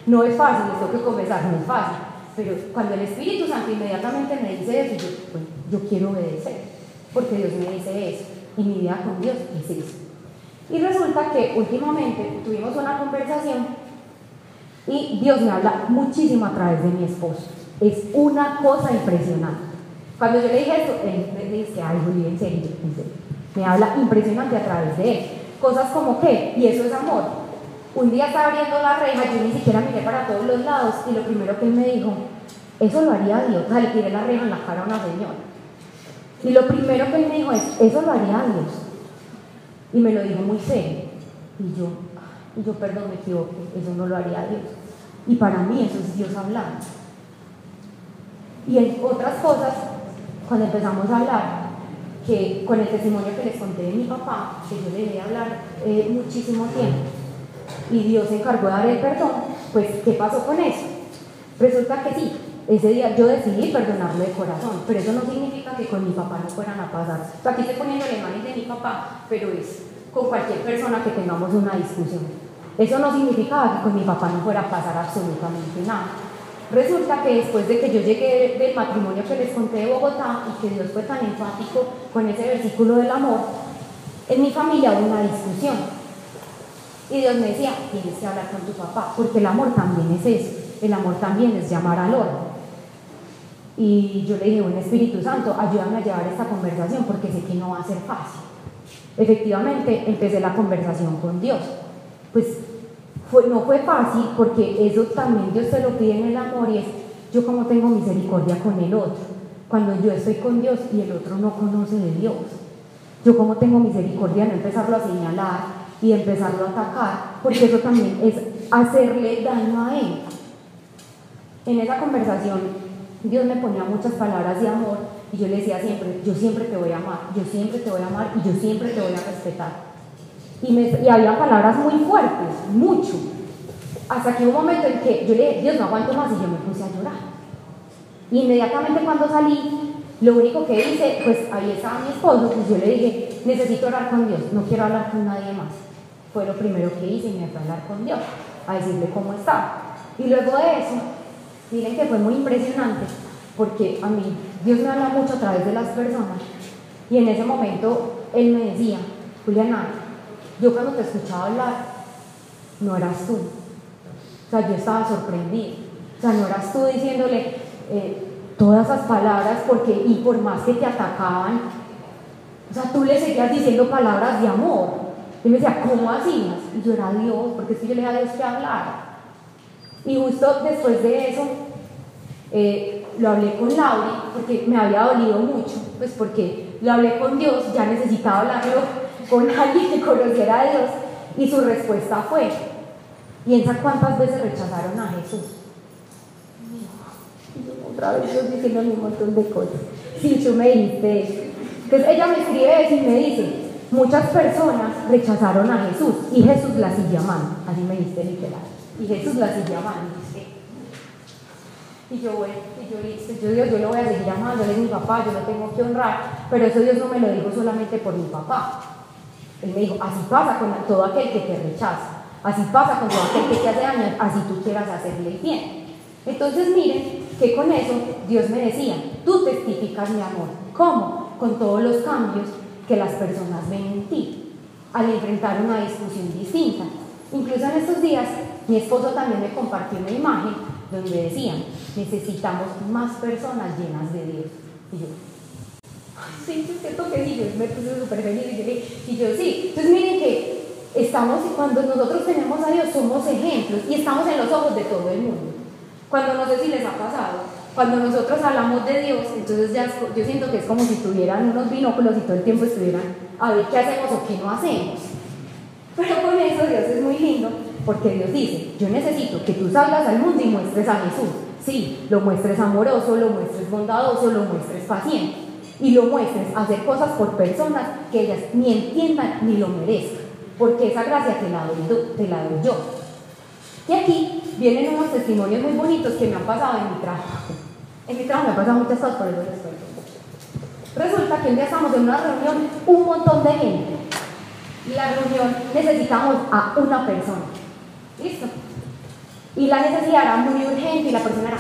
No es fácil, les tengo que confesar, no es fácil. Pero cuando el Espíritu Santo inmediatamente me dice eso, yo, yo quiero obedecer, porque Dios me dice eso. Y mi vida con Dios es eso. Y resulta que últimamente tuvimos una conversación y Dios me habla muchísimo a través de mi esposo. Es una cosa impresionante. Cuando yo le dije esto, él me dice, ay, en serio. Me habla impresionante a través de él. Cosas como que, y eso es amor. Un día estaba abriendo la reja, yo ni siquiera miré para todos los lados y lo primero que él me dijo, eso lo haría Dios. O sea, le tiré la reja en la cara a una señora. Y lo primero que él me dijo es, eso lo haría Dios. Y me lo dijo muy serio. Y yo, y yo, perdón, me equivoqué, eso no lo haría Dios. Y para mí eso es Dios hablando. Y en otras cosas, cuando empezamos a hablar, que con el testimonio que les conté de mi papá, que yo le dejé hablar eh, muchísimo tiempo, y Dios se encargó de dar el perdón, pues ¿qué pasó con eso? Resulta que sí, ese día yo decidí perdonarlo de corazón, pero eso no significa que con mi papá no fueran a pasar. Aquí estoy poniendo la imagen de mi papá, pero es con cualquier persona que tengamos una discusión. Eso no significaba que con mi papá no fuera a pasar absolutamente nada. Resulta que después de que yo llegué del matrimonio que les conté de Bogotá y que Dios fue tan enfático con ese versículo del amor, en mi familia hubo una discusión. Y Dios me decía, tienes que hablar con tu papá, porque el amor también es eso, el amor también es llamar al orden. Y yo le dije, bueno, Espíritu Santo, ayúdame a llevar esta conversación porque sé que no va a ser fácil. Efectivamente, empecé la conversación con Dios. Pues no fue fácil porque eso también Dios te lo pide en el amor y es, yo como tengo misericordia con el otro, cuando yo estoy con Dios y el otro no conoce de Dios. Yo como tengo misericordia no empezarlo a señalar, y empezarlo a atacar, porque eso también es hacerle daño a él. En esa conversación Dios me ponía muchas palabras de amor y yo le decía siempre, yo siempre te voy a amar, yo siempre te voy a amar y yo siempre te voy a respetar. Y, me, y había palabras muy fuertes, mucho. Hasta que un momento en que yo le dije, Dios, no aguanto más y yo me puse a llorar. inmediatamente cuando salí, lo único que hice, pues ahí estaba mi esposo, pues yo le dije, necesito orar con Dios, no quiero hablar con nadie más fue lo primero que hice y me fue a hablar con Dios, a decirle cómo estaba. Y luego de eso, miren que fue muy impresionante, porque a mí Dios me habla mucho a través de las personas. Y en ese momento Él me decía, Juliana, yo cuando te escuchaba hablar, no eras tú. O sea, yo estaba sorprendida. O sea, no eras tú diciéndole eh, todas esas palabras, porque, y por más que te atacaban, o sea, tú le seguías diciendo palabras de amor. Y me decía, ¿cómo hacías? Y yo era Dios, porque si yo le a Dios que hablar. Y justo después de eso, eh, lo hablé con Lauri, porque me había dolido mucho, pues porque lo hablé con Dios, ya necesitaba hablarlo con alguien que conociera a Dios. Y su respuesta fue, piensa cuántas veces rechazaron a Jesús. Y otra vez Dios diciendo un montón de cosas. Sí, tú me dijiste eso. Entonces ella me escribe eso y me dice, Muchas personas rechazaron a Jesús y Jesús las sigue amando. Así me dice literal. Y Jesús las sigue amando. Y yo, bueno, y yo, yo Dios, yo lo voy a seguir amando, él es mi papá, yo lo tengo que honrar. Pero eso Dios no me lo dijo solamente por mi papá. Él me dijo, así pasa con todo aquel que te rechaza. Así pasa con todo aquel que te hace daño, así tú quieras hacerle bien. Entonces miren que con eso Dios me decía, tú testificas mi amor. ¿Cómo? Con todos los cambios que las personas ven en ti al enfrentar una discusión distinta. Incluso en estos días, mi esposo también me compartió una imagen donde decían, necesitamos más personas llenas de Dios. Y yo, sí, es cierto que sí, yo me puse súper feliz y yo, sí. Entonces miren que estamos, cuando nosotros tenemos a Dios, somos ejemplos y estamos en los ojos de todo el mundo. Cuando no sé si les ha pasado, cuando nosotros hablamos de Dios, entonces ya yo siento que es como si tuvieran unos binóculos y todo el tiempo estuvieran a ver qué hacemos o qué no hacemos. Pero con eso Dios es muy lindo porque Dios dice, yo necesito que tú salgas al mundo y muestres a Jesús. Sí, lo muestres amoroso, lo muestres bondadoso, lo muestres paciente y lo muestres hacer cosas por personas que ellas ni entiendan ni lo merezcan, porque esa gracia te la doy, te la doy yo. Y aquí vienen unos testimonios muy bonitos que me han pasado en mi trabajo. En mi trabajo me han pasado muchas cosas, por eso les cuento. Resulta que un día estamos en una reunión, un montón de gente. Y la reunión necesitamos a una persona. ¿Listo? Y la necesidad era muy urgente y la persona era,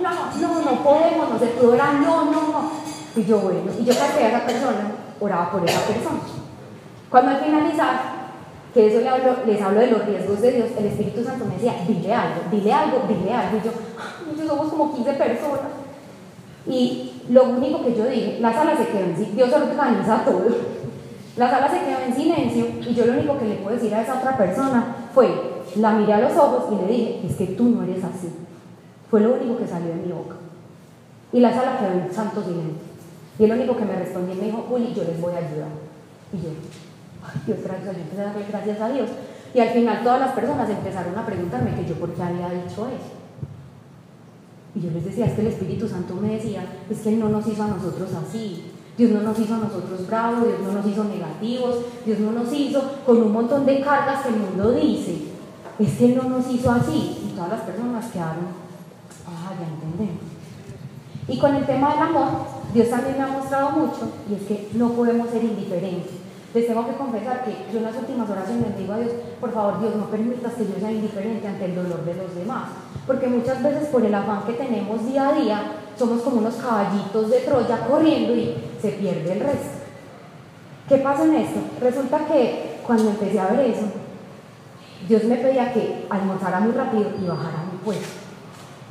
no, no, no, no podemos, no se orar, no, no, no. Y yo, bueno, y yo que a esa persona, oraba por esa persona. Cuando al finalizar, que eso les hablo de los riesgos de Dios, el Espíritu Santo me decía, dile algo, dile algo, dile algo. Y yo, yo somos como 15 personas. Y lo único que yo dije, la sala se quedó en silencio, Dios organiza todo. La sala se quedó en silencio y yo lo único que le puedo decir a esa otra persona fue, la miré a los ojos y le dije, es que tú no eres así. Fue lo único que salió de mi boca. Y la sala quedó en santo silencio. Y el único que me respondió me dijo, Juli, yo les voy a ayudar. Y yo, Dios gracias, yo empecé a darle gracias a Dios. Y al final todas las personas empezaron a preguntarme que yo por qué había dicho eso. Y yo les decía, es que el Espíritu Santo me decía, es que Él no nos hizo a nosotros así. Dios no nos hizo a nosotros bravos, Dios no nos hizo negativos, Dios no nos hizo con un montón de cargas que el mundo dice. Es que Él no nos hizo así. Y todas las personas quedaron, ah, ya entendemos. Y con el tema del amor, Dios también me ha mostrado mucho, y es que no podemos ser indiferentes. Les tengo que confesar que yo en las últimas oraciones digo a Dios, por favor Dios, no permitas que yo sea indiferente ante el dolor de los demás. Porque muchas veces por el afán que tenemos día a día, somos como unos caballitos de Troya corriendo y se pierde el resto. ¿Qué pasa en esto? Resulta que cuando empecé a ver eso, Dios me pedía que almorzara muy rápido y bajara mi puesto.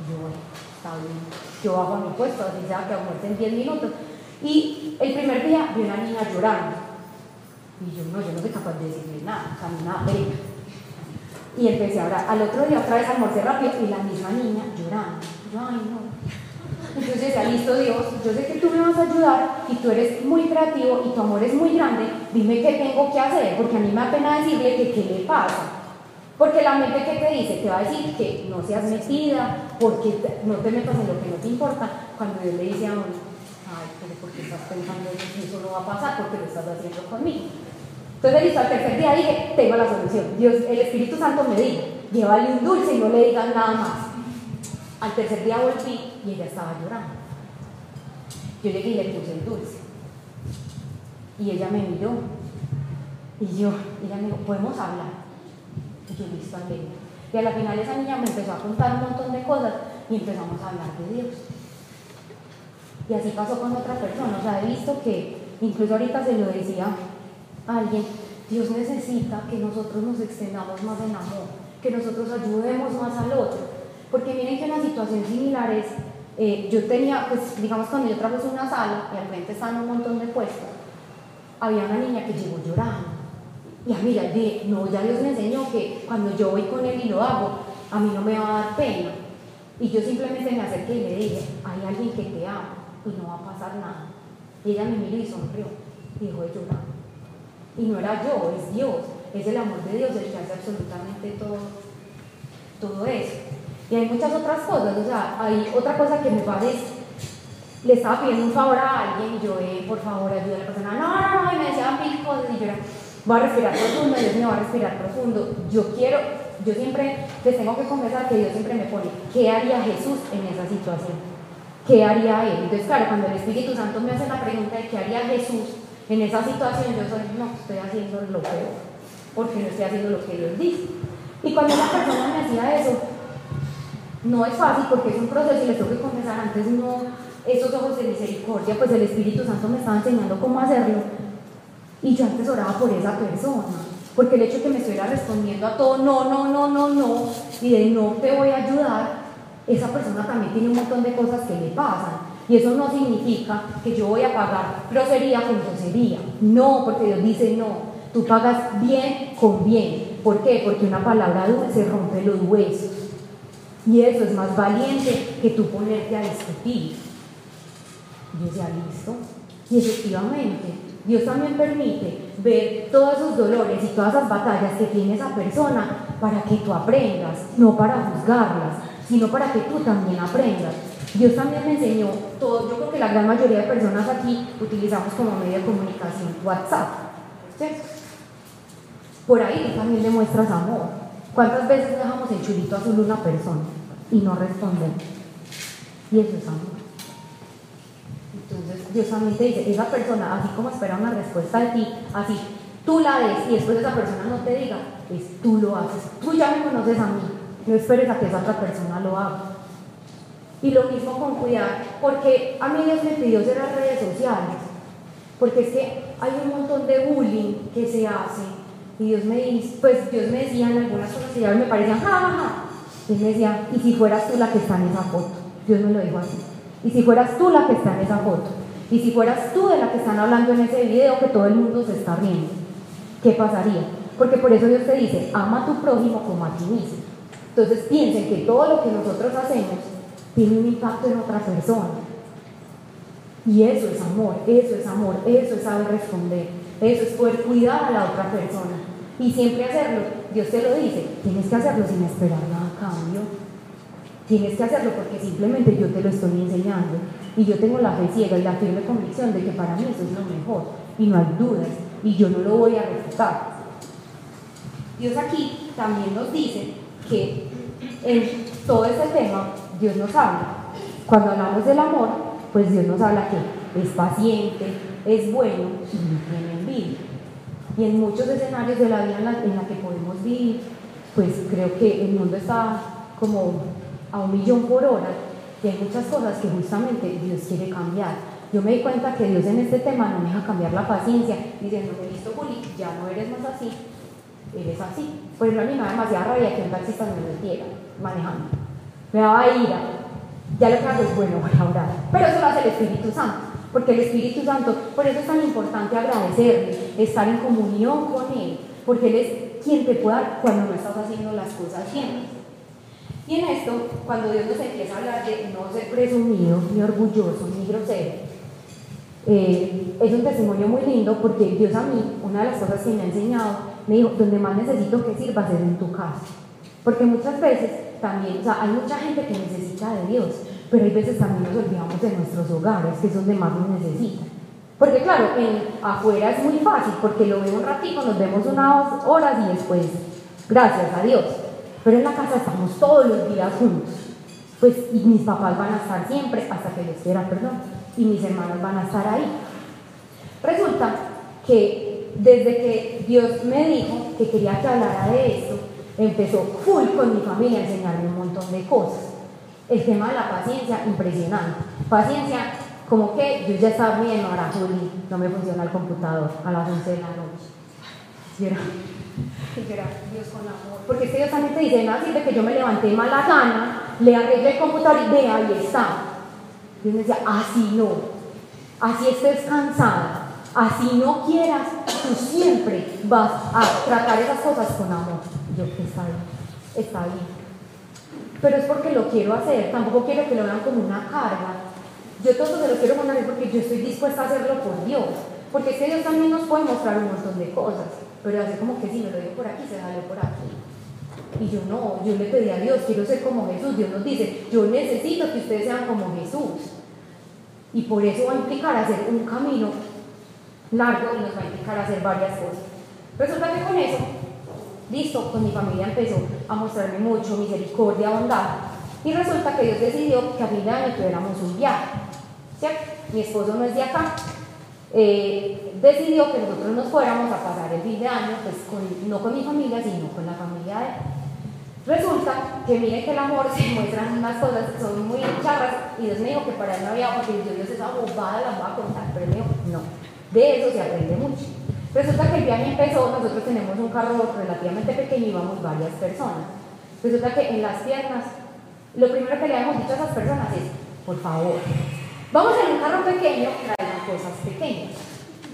yo, bueno, Yo bajo mi puesto, así sea que almuerce en 10 minutos. Y el primer día vi una niña llorando. Y yo, no, yo no soy capaz de decirle nada, nada, venga. Y empecé a orar. Al otro día otra vez almorcé rápido y la misma niña llorando. Yo, ay, no. Entonces decía, listo Dios, yo sé que tú me vas a ayudar y tú eres muy creativo y tu amor es muy grande, dime qué tengo que hacer, porque a mí me da pena decirle que qué le pasa. Porque la mente que te dice, te va a decir que no seas metida, porque no te metas en lo que no te importa, cuando Dios le dice a uno, ay, pero ¿por qué estás pensando que eso no va a pasar? Porque lo estás haciendo conmigo. Entonces, listo, al tercer día dije, tengo la solución. Dios, el Espíritu Santo me dijo, llévale un dulce y no le digas nada más. Al tercer día volví y ella estaba llorando. Yo llegué y le puse el dulce. Y ella me miró. Y yo, ella me dijo, ¿podemos hablar? Y yo, listo, hablé. Y a la final esa niña me empezó a contar un montón de cosas y empezamos a hablar de Dios. Y así pasó con otra persona. O sea, he visto que, incluso ahorita se lo decía alguien, Dios necesita que nosotros nos extendamos más en amor, que nosotros ayudemos más al otro. Porque miren que una situación similar es, eh, yo tenía, pues digamos cuando yo trabajo una sala y al frente están un montón de puestos, había una niña que llegó llorando. Y a mí ya dije, no, ya Dios me enseñó que cuando yo voy con él y lo hago, a mí no me va a dar pena. Y yo simplemente me acerqué y le dije, hay alguien que te ama y no va a pasar nada. Y ella me miró y sonrió y dejó de llorar. Y no era yo, es Dios, es el amor de Dios el que hace absolutamente todo, todo eso. Y hay muchas otras cosas, o sea, hay otra cosa que me parece, le estaba pidiendo un favor a alguien y yo, eh, por favor, ayuda a la persona, no, no, no, y me decían mil cosas y yo era, voy a respirar profundo, Dios me va a respirar profundo, yo quiero, yo siempre les tengo que confesar que Dios siempre me pone, ¿qué haría Jesús en esa situación? ¿Qué haría Él? Entonces, claro, cuando el Espíritu Santo me hace la pregunta de qué haría Jesús, en esa situación yo soy, no, estoy haciendo lo peor, porque no estoy haciendo lo que Dios dice. Y cuando una persona me hacía eso, no es fácil porque es un proceso y les tengo que confesar, antes no, esos ojos de misericordia, pues el Espíritu Santo me estaba enseñando cómo hacerlo. Y yo antes oraba por esa persona. Porque el hecho de que me estuviera respondiendo a todo, no, no, no, no, no, y de no te voy a ayudar, esa persona también tiene un montón de cosas que le pasan. Y eso no significa que yo voy a pagar grosería con grosería. No, porque Dios dice no. Tú pagas bien con bien. ¿Por qué? Porque una palabra dulce rompe los huesos. Y eso es más valiente que tú ponerte a discutir. Dios ya listo. Y efectivamente, Dios también permite ver todos esos dolores y todas esas batallas que tiene esa persona para que tú aprendas, no para juzgarlas, sino para que tú también aprendas. Dios también me enseñó todo, yo creo que la gran mayoría de personas aquí utilizamos como medio de comunicación WhatsApp. Por ahí también demuestras amor. ¿Cuántas veces dejamos el chulito azul una persona y no respondemos? Y eso es amor. Entonces Dios también te dice, esa persona, así como espera una respuesta de ti, así tú la des y después esa persona no te diga, es tú lo haces. Tú ya me conoces a mí, no esperes a que esa otra persona lo haga. Y lo mismo con cuidar, porque a mí Dios me pidió las redes sociales, porque es que hay un montón de bullying que se hace, y Dios me dice, pues Dios me decía en algunas cosas y ya me parecían, ja, ja, ja. Dios me decía, y si fueras tú la que está en esa foto, Dios me lo dijo así, y si fueras tú la que está en esa foto, y si fueras tú de la que están hablando en ese video que todo el mundo se está riendo, ¿qué pasaría? Porque por eso Dios te dice, ama a tu prójimo como a ti mismo. Entonces piensen que todo lo que nosotros hacemos tiene un impacto en otra persona. Y eso es amor, eso es amor, eso es saber responder, eso es poder cuidar a la otra persona. Y siempre hacerlo, Dios te lo dice, tienes que hacerlo sin esperar nada a cambio. Tienes que hacerlo porque simplemente yo te lo estoy enseñando. Y yo tengo la fe ciega y la firme convicción de que para mí eso es lo mejor. Y no hay dudas. Y yo no lo voy a refutar. Dios aquí también nos dice que en todo este tema Dios nos habla. Cuando hablamos del amor, pues Dios nos habla que es paciente, es bueno y no tiene envidia. Y en muchos escenarios de la vida en la, que podemos vivir, pues creo que el mundo está como a un millón por hora y hay muchas cosas que justamente Dios quiere cambiar. Yo me di cuenta que Dios en este tema no me deja cambiar la paciencia, diciendo, listo, Juli, ya no eres más así, eres así. Por ejemplo, a mí me da demasiada rabia que un taxista me metiera manejando. Me daba ira. Ya lo que hago es, bueno, voy a orar. Pero eso lo hace el Espíritu Santo. Porque el Espíritu Santo, por eso es tan importante agradecerle, estar en comunión con Él, porque Él es quien te puede dar cuando no estás haciendo las cosas bien. Y en esto, cuando Dios nos empieza a hablar de no ser presumido, ni orgulloso, ni grosero, eh, es un testimonio muy lindo porque Dios a mí, una de las cosas que me ha enseñado, me dijo, donde más necesito que sirvas es en tu casa. Porque muchas veces también, o sea, hay mucha gente que necesita de Dios, pero hay veces también nos olvidamos de nuestros hogares, que es donde más nos necesitan. Porque claro, en, afuera es muy fácil, porque lo veo un ratito, nos vemos unas horas y después, gracias a Dios. Pero en la casa estamos todos los días juntos. Pues, y mis papás van a estar siempre, hasta que les quiera, perdón, y mis hermanos van a estar ahí. Resulta que desde que Dios me dijo que quería que hablara de esto, empezó full con mi familia a enseñarme un montón de cosas. El tema de la paciencia, impresionante. Paciencia, como que yo ya estaba bien, ahora Juli, no me funciona el computador a las 11 de la noche. Y era, Dios con amor. Porque es que Dios también te dice, no sirve que yo me levanté mala gana, le arreglé el computador y vea, ahí está. Dios me decía, así no, así estés cansada, así no quieras, tú siempre vas a tratar esas cosas con amor. yo, está bien, está bien pero es porque lo quiero hacer, tampoco quiero que lo vean como una carga. Yo todo se lo quiero mandar porque yo estoy dispuesta a hacerlo por Dios, porque es que Dios también nos puede mostrar un montón de cosas, pero hace como que si me lo digo por aquí, se salió por aquí. Y yo no, yo le pedí a Dios, quiero ser como Jesús. Dios nos dice, yo necesito que ustedes sean como Jesús. Y por eso va a implicar hacer un camino largo y nos va a implicar hacer varias cosas. Resulta que con eso Listo, pues mi familia empezó a mostrarme mucho misericordia, bondad. Y resulta que Dios decidió que a fin de año tuviéramos un viaje. ¿cierto? Mi esposo no es de acá. Eh, decidió que nosotros nos fuéramos a pasar el fin de año, pues no con mi familia, sino con la familia de él. Resulta que mire que el amor se muestran unas cosas que son muy charras y Dios me dijo que para él no había porque yo Dios esa bobada la voy a contar, pero me no, de eso se aprende mucho. Resulta que el viaje empezó, nosotros tenemos un carro relativamente pequeño y vamos varias personas. Resulta que en las piernas, lo primero que le habíamos dicho a esas personas es, por favor, vamos en un carro pequeño, traigan cosas pequeñas.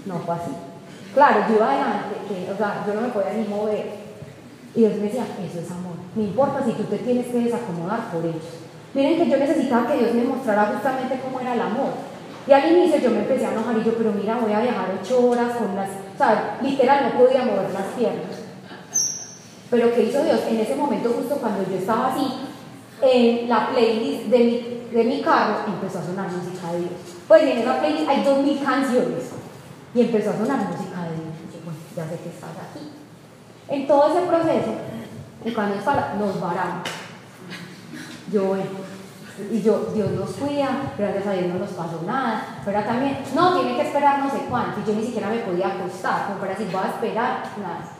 No fue así. Claro, yo iba adelante, que, o sea, yo no me podía ni mover. Y Dios me decía, eso es amor. No importa si tú te tienes que desacomodar por ellos. Miren que yo necesitaba que Dios me mostrara justamente cómo era el amor. Y al inicio yo me empecé a enojar y yo, pero mira, voy a viajar ocho horas con las, sea, literal no podía mover las piernas. Pero ¿qué hizo Dios? En ese momento, justo cuando yo estaba así, en la playlist de mi, de mi carro empezó a sonar música de Dios. Pues en esa playlist hay dos mil canciones y empezó a sonar música de Dios. Y yo, bueno, ya sé que estás aquí. En todo ese proceso, y cuando nos varamos. Yo, bueno, y yo, Dios nos cuida, gracias a Dios no nos pasó nada, pero también, no, tiene que esperar no sé cuánto, y yo ni siquiera me podía acostar, como para decir, voy a esperar, nada.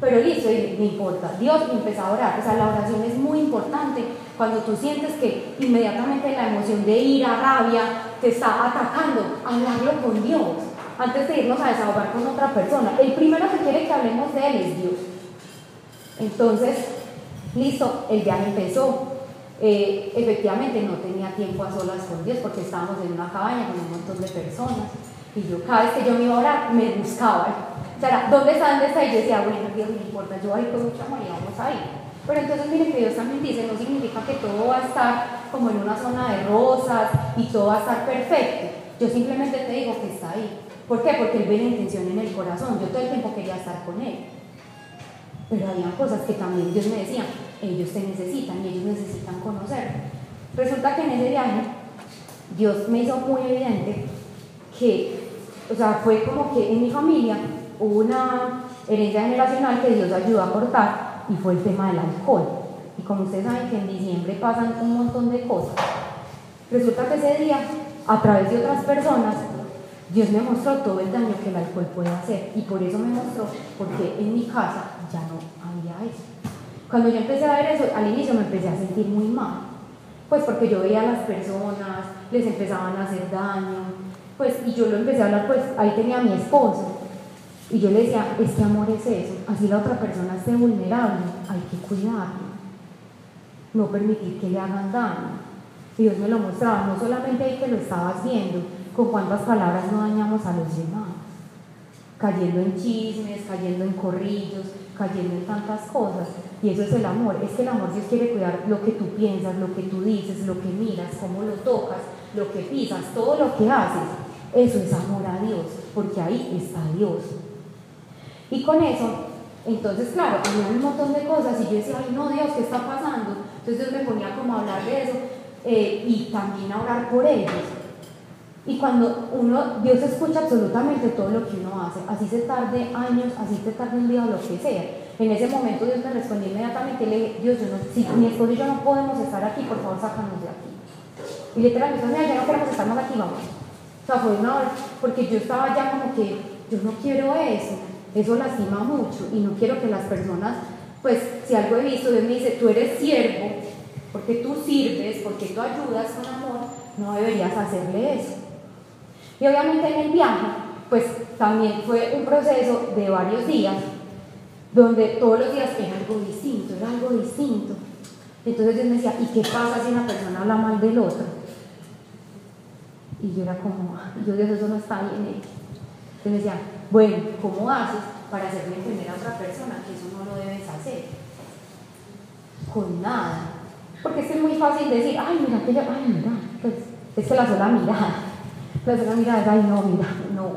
Pero listo, no importa, Dios empezó a orar, o sea, la oración es muy importante cuando tú sientes que inmediatamente la emoción de ira, rabia, te está atacando, hablarlo con Dios, antes de irnos a desahogar con otra persona. El primero que quiere que hablemos de Él es Dios. Entonces, listo, el viaje empezó, eh, efectivamente no tenía tiempo a solas con Dios porque estábamos en una cabaña con un montón de personas y yo cada vez que yo me iba a orar me buscaba. O sea, ¿dónde está? ¿Dónde está? Y yo decía, bueno, Dios, no importa, yo ahí con mucha amor y vamos a ir. Pero entonces miren que Dios también dice, no significa que todo va a estar como en una zona de rosas y todo va a estar perfecto. Yo simplemente te digo que está ahí. ¿Por qué? Porque Él ve la intención en el corazón. Yo todo el tiempo quería estar con Él. Pero había cosas que también Dios me decía, ellos te necesitan y ellos necesitan conocer. Resulta que en ese viaje Dios me hizo muy evidente que, o sea, fue como que en mi familia hubo una herencia generacional que Dios ayudó a cortar y fue el tema del alcohol. Y como ustedes saben que en diciembre pasan un montón de cosas, resulta que ese día, a través de otras personas, Dios me mostró todo el daño que el alcohol puede hacer y por eso me mostró, porque en mi casa ya no había eso. Cuando yo empecé a ver eso, al inicio me empecé a sentir muy mal, pues porque yo veía a las personas, les empezaban a hacer daño, pues y yo lo empecé a hablar, pues ahí tenía a mi esposo y yo le decía, este amor es eso, así la otra persona esté vulnerable, hay que cuidarlo, no permitir que le hagan daño. Y Dios me lo mostraba, no solamente ahí que lo estabas viendo, con cuántas palabras no dañamos a los demás, cayendo en chismes, cayendo en corrillos, cayendo en tantas cosas. Y eso es el amor, es que el amor Dios quiere cuidar lo que tú piensas, lo que tú dices, lo que miras, cómo lo tocas, lo que pisas, todo lo que haces. Eso es amor a Dios, porque ahí está Dios. Y con eso, entonces, claro, había un montón de cosas y yo decía, ay, no, Dios, ¿qué está pasando? Entonces Dios me ponía como a hablar de eso eh, y también a orar por ellos. Y cuando uno, Dios escucha absolutamente todo lo que uno hace, así se tarde años, así se tarde un día o lo que sea. En ese momento Dios me respondió inmediatamente y le dije, Dios, yo no, si mi esposo y yo no podemos estar aquí, por favor, sácanos de aquí. Y literalmente, mira, ya no queremos estar más aquí, vamos. O sea, fue una hora, porque yo estaba ya como que, yo no quiero eso, eso lastima mucho y no quiero que las personas, pues, si algo he visto, Dios me dice, tú eres siervo, porque tú sirves, porque tú ayudas con amor, no deberías hacerle eso. Y obviamente en el viaje, pues también fue un proceso de varios días, donde todos los días era algo distinto, era algo distinto. Entonces Dios me decía, ¿y qué pasa si una persona habla mal del otro? Y yo era como, yo Dios, eso no está bien. Entonces me decía, bueno, ¿cómo haces para hacerle entender a otra persona que eso no lo debes hacer? Con nada. Porque es es muy fácil decir, ay, mira, que ay, mira, pues es que la sola mirada pues una mirada, ay, no, mira, no,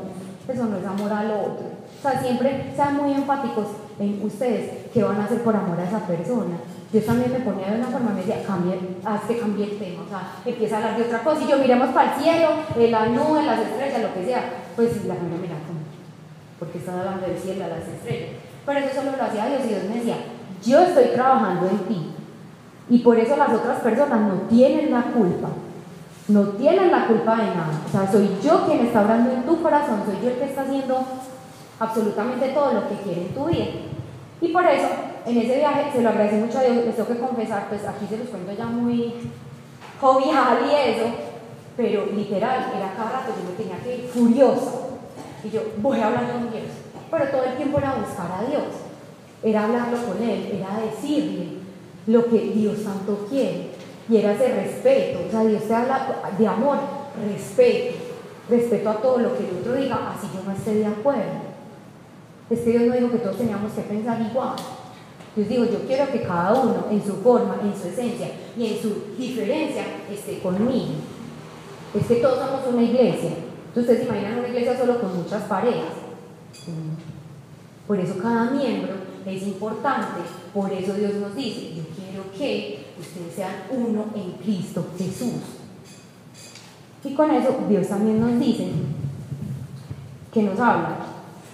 eso no es amor al otro. O sea, siempre sean muy enfáticos en ustedes qué van a hacer por amor a esa persona. Yo también me ponía de una forma, me decía, cambie, haz que cambie el tema, o sea, empieza a hablar de otra cosa, y yo miremos para el cielo, la nube, las estrellas, lo que sea. Pues la mira, ¿cómo? Porque están hablando del cielo, a las estrellas. Pero eso solo lo hacía Dios, y Dios me decía, yo estoy trabajando en ti, y por eso las otras personas no tienen la culpa no tienen la culpa de nada. O sea, soy yo quien está hablando en tu corazón, soy yo el que está haciendo absolutamente todo lo que quiere en tu vida. Y por eso, en ese viaje, se lo agradecí mucho a Dios, les tengo que confesar, pues aquí se los cuento ya muy jovial y eso, pero literal, era cada rato yo me tenía que ir furiosa. Y yo, voy a hablar con Dios. pero todo el tiempo era buscar a Dios, era hablarlo con Él, era decirle lo que Dios tanto quiere, y era ese respeto, o sea, Dios te habla de amor, respeto, respeto a todo lo que el otro diga, así yo no esté de acuerdo. Es que Dios no dijo que todos teníamos que pensar igual. Dios dijo, yo quiero que cada uno en su forma, en su esencia y en su diferencia esté conmigo. Es que todos somos una iglesia. Entonces, ustedes imaginan una iglesia solo con muchas parejas. Por eso cada miembro es importante. Por eso Dios nos dice, yo quiero que ustedes sean uno en Cristo Jesús. Y con eso Dios también nos dice que nos habla,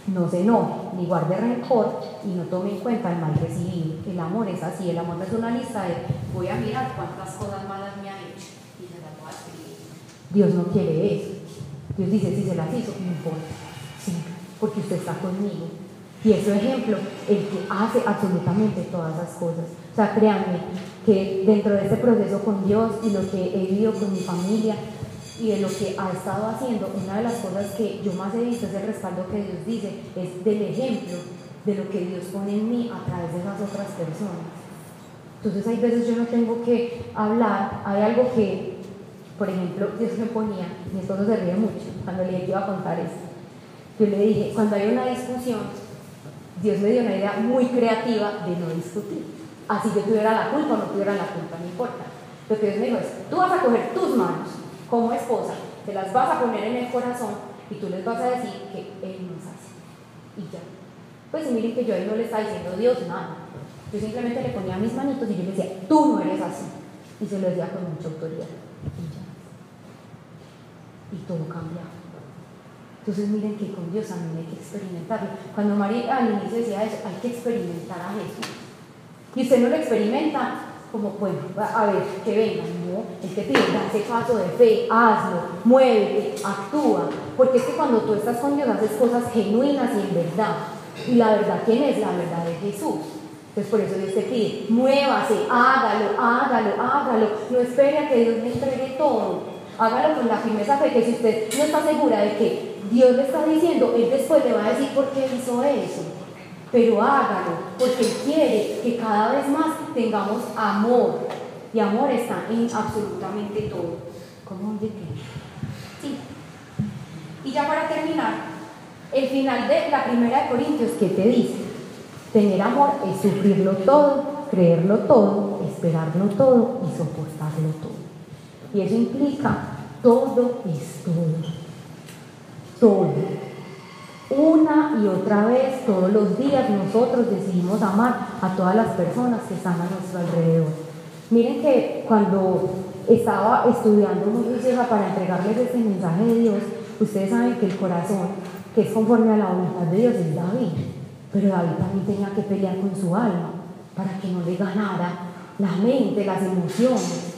no se enoje, ni guarde rencor y no tome en cuenta el mal recibido. El amor es así, el amor no es una lista de voy a mirar cuántas cosas malas me ha hecho y se las voy a escribir. Dios no quiere eso. Dios dice, si se las hizo, no importa. Sí, porque usted está conmigo. Y es su ejemplo, el que hace absolutamente todas esas cosas. O sea, créanme que dentro de este proceso con Dios y lo que he vivido con mi familia, y de lo que ha estado haciendo, una de las cosas que yo más he visto es el respaldo que Dios dice, es del ejemplo de lo que Dios pone en mí a través de esas otras personas. Entonces hay veces yo no tengo que hablar, hay algo que, por ejemplo, Dios me ponía, mi esposo se ríe mucho cuando le que iba a contar esto. Yo le dije, cuando hay una discusión, Dios me dio una idea muy creativa de no discutir. Así yo tuviera la culpa o no tuviera la culpa, no importa. Lo que Dios me dijo es, tú vas a coger tus manos como esposa, te las vas a poner en el corazón y tú les vas a decir que Él nos hace. Y ya. Pues miren que yo ahí no le estaba diciendo Dios nada. Yo simplemente le ponía mis manitos y yo le decía, tú no eres así. Y se lo decía con mucha autoridad. Y todo cambiaba. Entonces miren que con Dios también hay que experimentarlo. Cuando María al inicio decía eso, hay que experimentar a Jesús. Y usted no lo experimenta como, bueno, a ver, que venga, ¿no? El que pide, da ese paso de fe, hazlo, muévete, actúa. Porque es que cuando tú estás con Dios haces cosas genuinas y en verdad. Y la verdad, ¿quién es? La verdad de Jesús. Entonces por eso Dios te pide, muévase, hágalo, hágalo, hágalo. No espere a que Dios le entregue todo. Hágalo con la firmeza fe que si usted no está segura de que Dios le está diciendo, Él después le va a decir por qué hizo eso pero hágalo, porque quiere que cada vez más tengamos amor. Y amor está en absolutamente todo. ¿Cómo de qué? Sí. Y ya para terminar, el final de la primera de Corintios, ¿qué te dice? Tener amor es sufrirlo todo, creerlo todo, esperarlo todo y soportarlo todo. Y eso implica todo es todo. Todo una y otra vez, todos los días, nosotros decidimos amar a todas las personas que están a nuestro alrededor. Miren que cuando estaba estudiando muy para entregarles este mensaje de Dios, ustedes saben que el corazón, que es conforme a la voluntad de Dios, es David. Pero David también tenía que pelear con su alma para que no le ganara la mente, las emociones.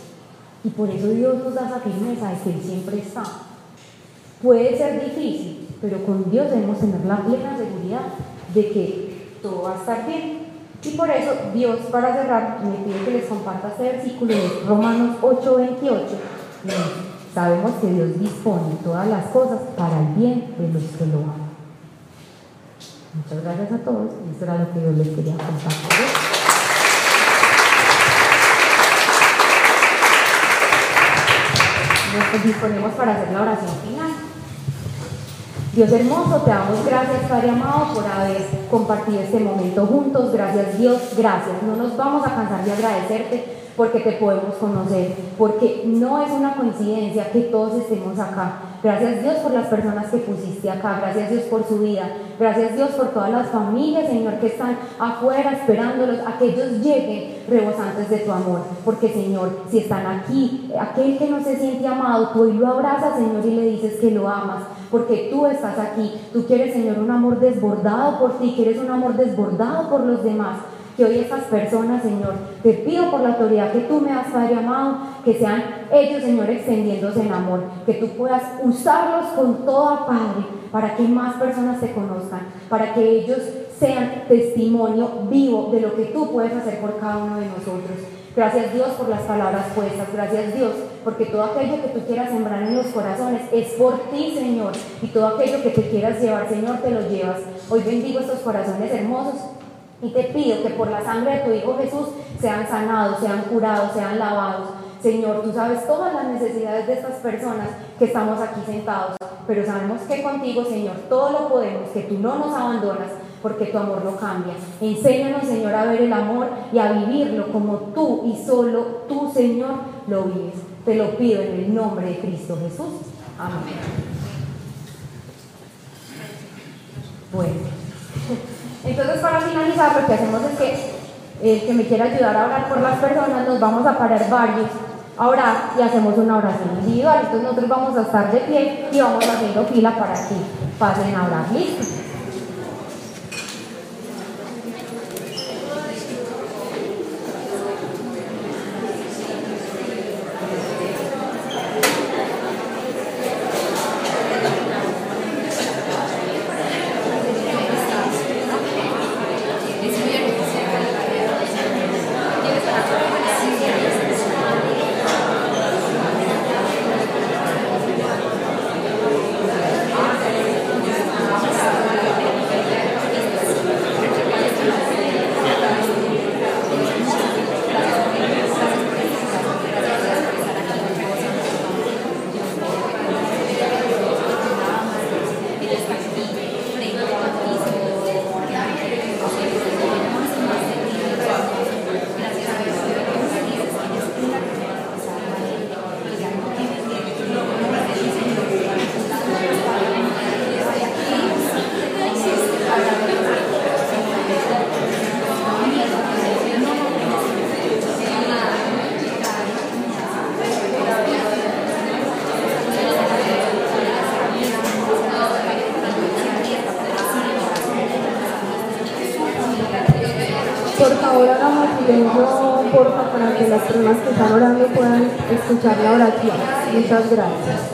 Y por eso Dios nos da esa firmeza de que Él siempre está. Puede ser difícil, pero con Dios debemos tener la plena seguridad de que todo va a estar bien. Y por eso Dios, para cerrar, me pide que les comparta este versículo de Romanos 8:28. Sabemos que Dios dispone todas las cosas para el bien de los que lo aman. Muchas gracias a todos. Y esto era lo que yo les quería compartir. Nos disponemos para hacer la oración final. Dios hermoso, te damos gracias, Padre amado, por haber compartido este momento juntos. Gracias, Dios, gracias. No nos vamos a cansar de agradecerte porque te podemos conocer, porque no es una coincidencia que todos estemos acá. Gracias Dios por las personas que pusiste acá, gracias Dios por su vida, gracias Dios por todas las familias, Señor, que están afuera esperándolos a que ellos lleguen rebosantes de tu amor. Porque Señor, si están aquí, aquel que no se siente amado, tú hoy lo abrazas, Señor, y le dices que lo amas, porque tú estás aquí. Tú quieres, Señor, un amor desbordado por ti, quieres un amor desbordado por los demás que hoy estas personas, Señor, te pido por la autoridad que tú me has, Padre amado, que sean ellos, Señor, extendiéndose en amor, que tú puedas usarlos con toda, Padre, para que más personas te conozcan, para que ellos sean testimonio vivo de lo que tú puedes hacer por cada uno de nosotros. Gracias Dios por las palabras puestas. Gracias Dios porque todo aquello que tú quieras sembrar en los corazones es por ti, Señor. Y todo aquello que te quieras llevar, Señor, te lo llevas. Hoy bendigo estos corazones hermosos. Y te pido que por la sangre de tu Hijo Jesús sean sanados, sean curados, sean lavados. Señor, tú sabes todas las necesidades de estas personas que estamos aquí sentados, pero sabemos que contigo, Señor, todo lo podemos, que tú no nos abandonas, porque tu amor no cambia. Enséñanos, Señor, a ver el amor y a vivirlo como tú y solo tú, Señor, lo vives. Te lo pido en el nombre de Cristo Jesús. Amén. Bueno, entonces para finalizar lo que hacemos es que el que me quiera ayudar a orar por las personas, nos vamos a parar varios a orar y hacemos una oración individual. Entonces nosotros vamos a estar de pie y vamos haciendo fila para que pasen a orar. ¿Listo? Puedan escuchar la oración. Muchas gracias.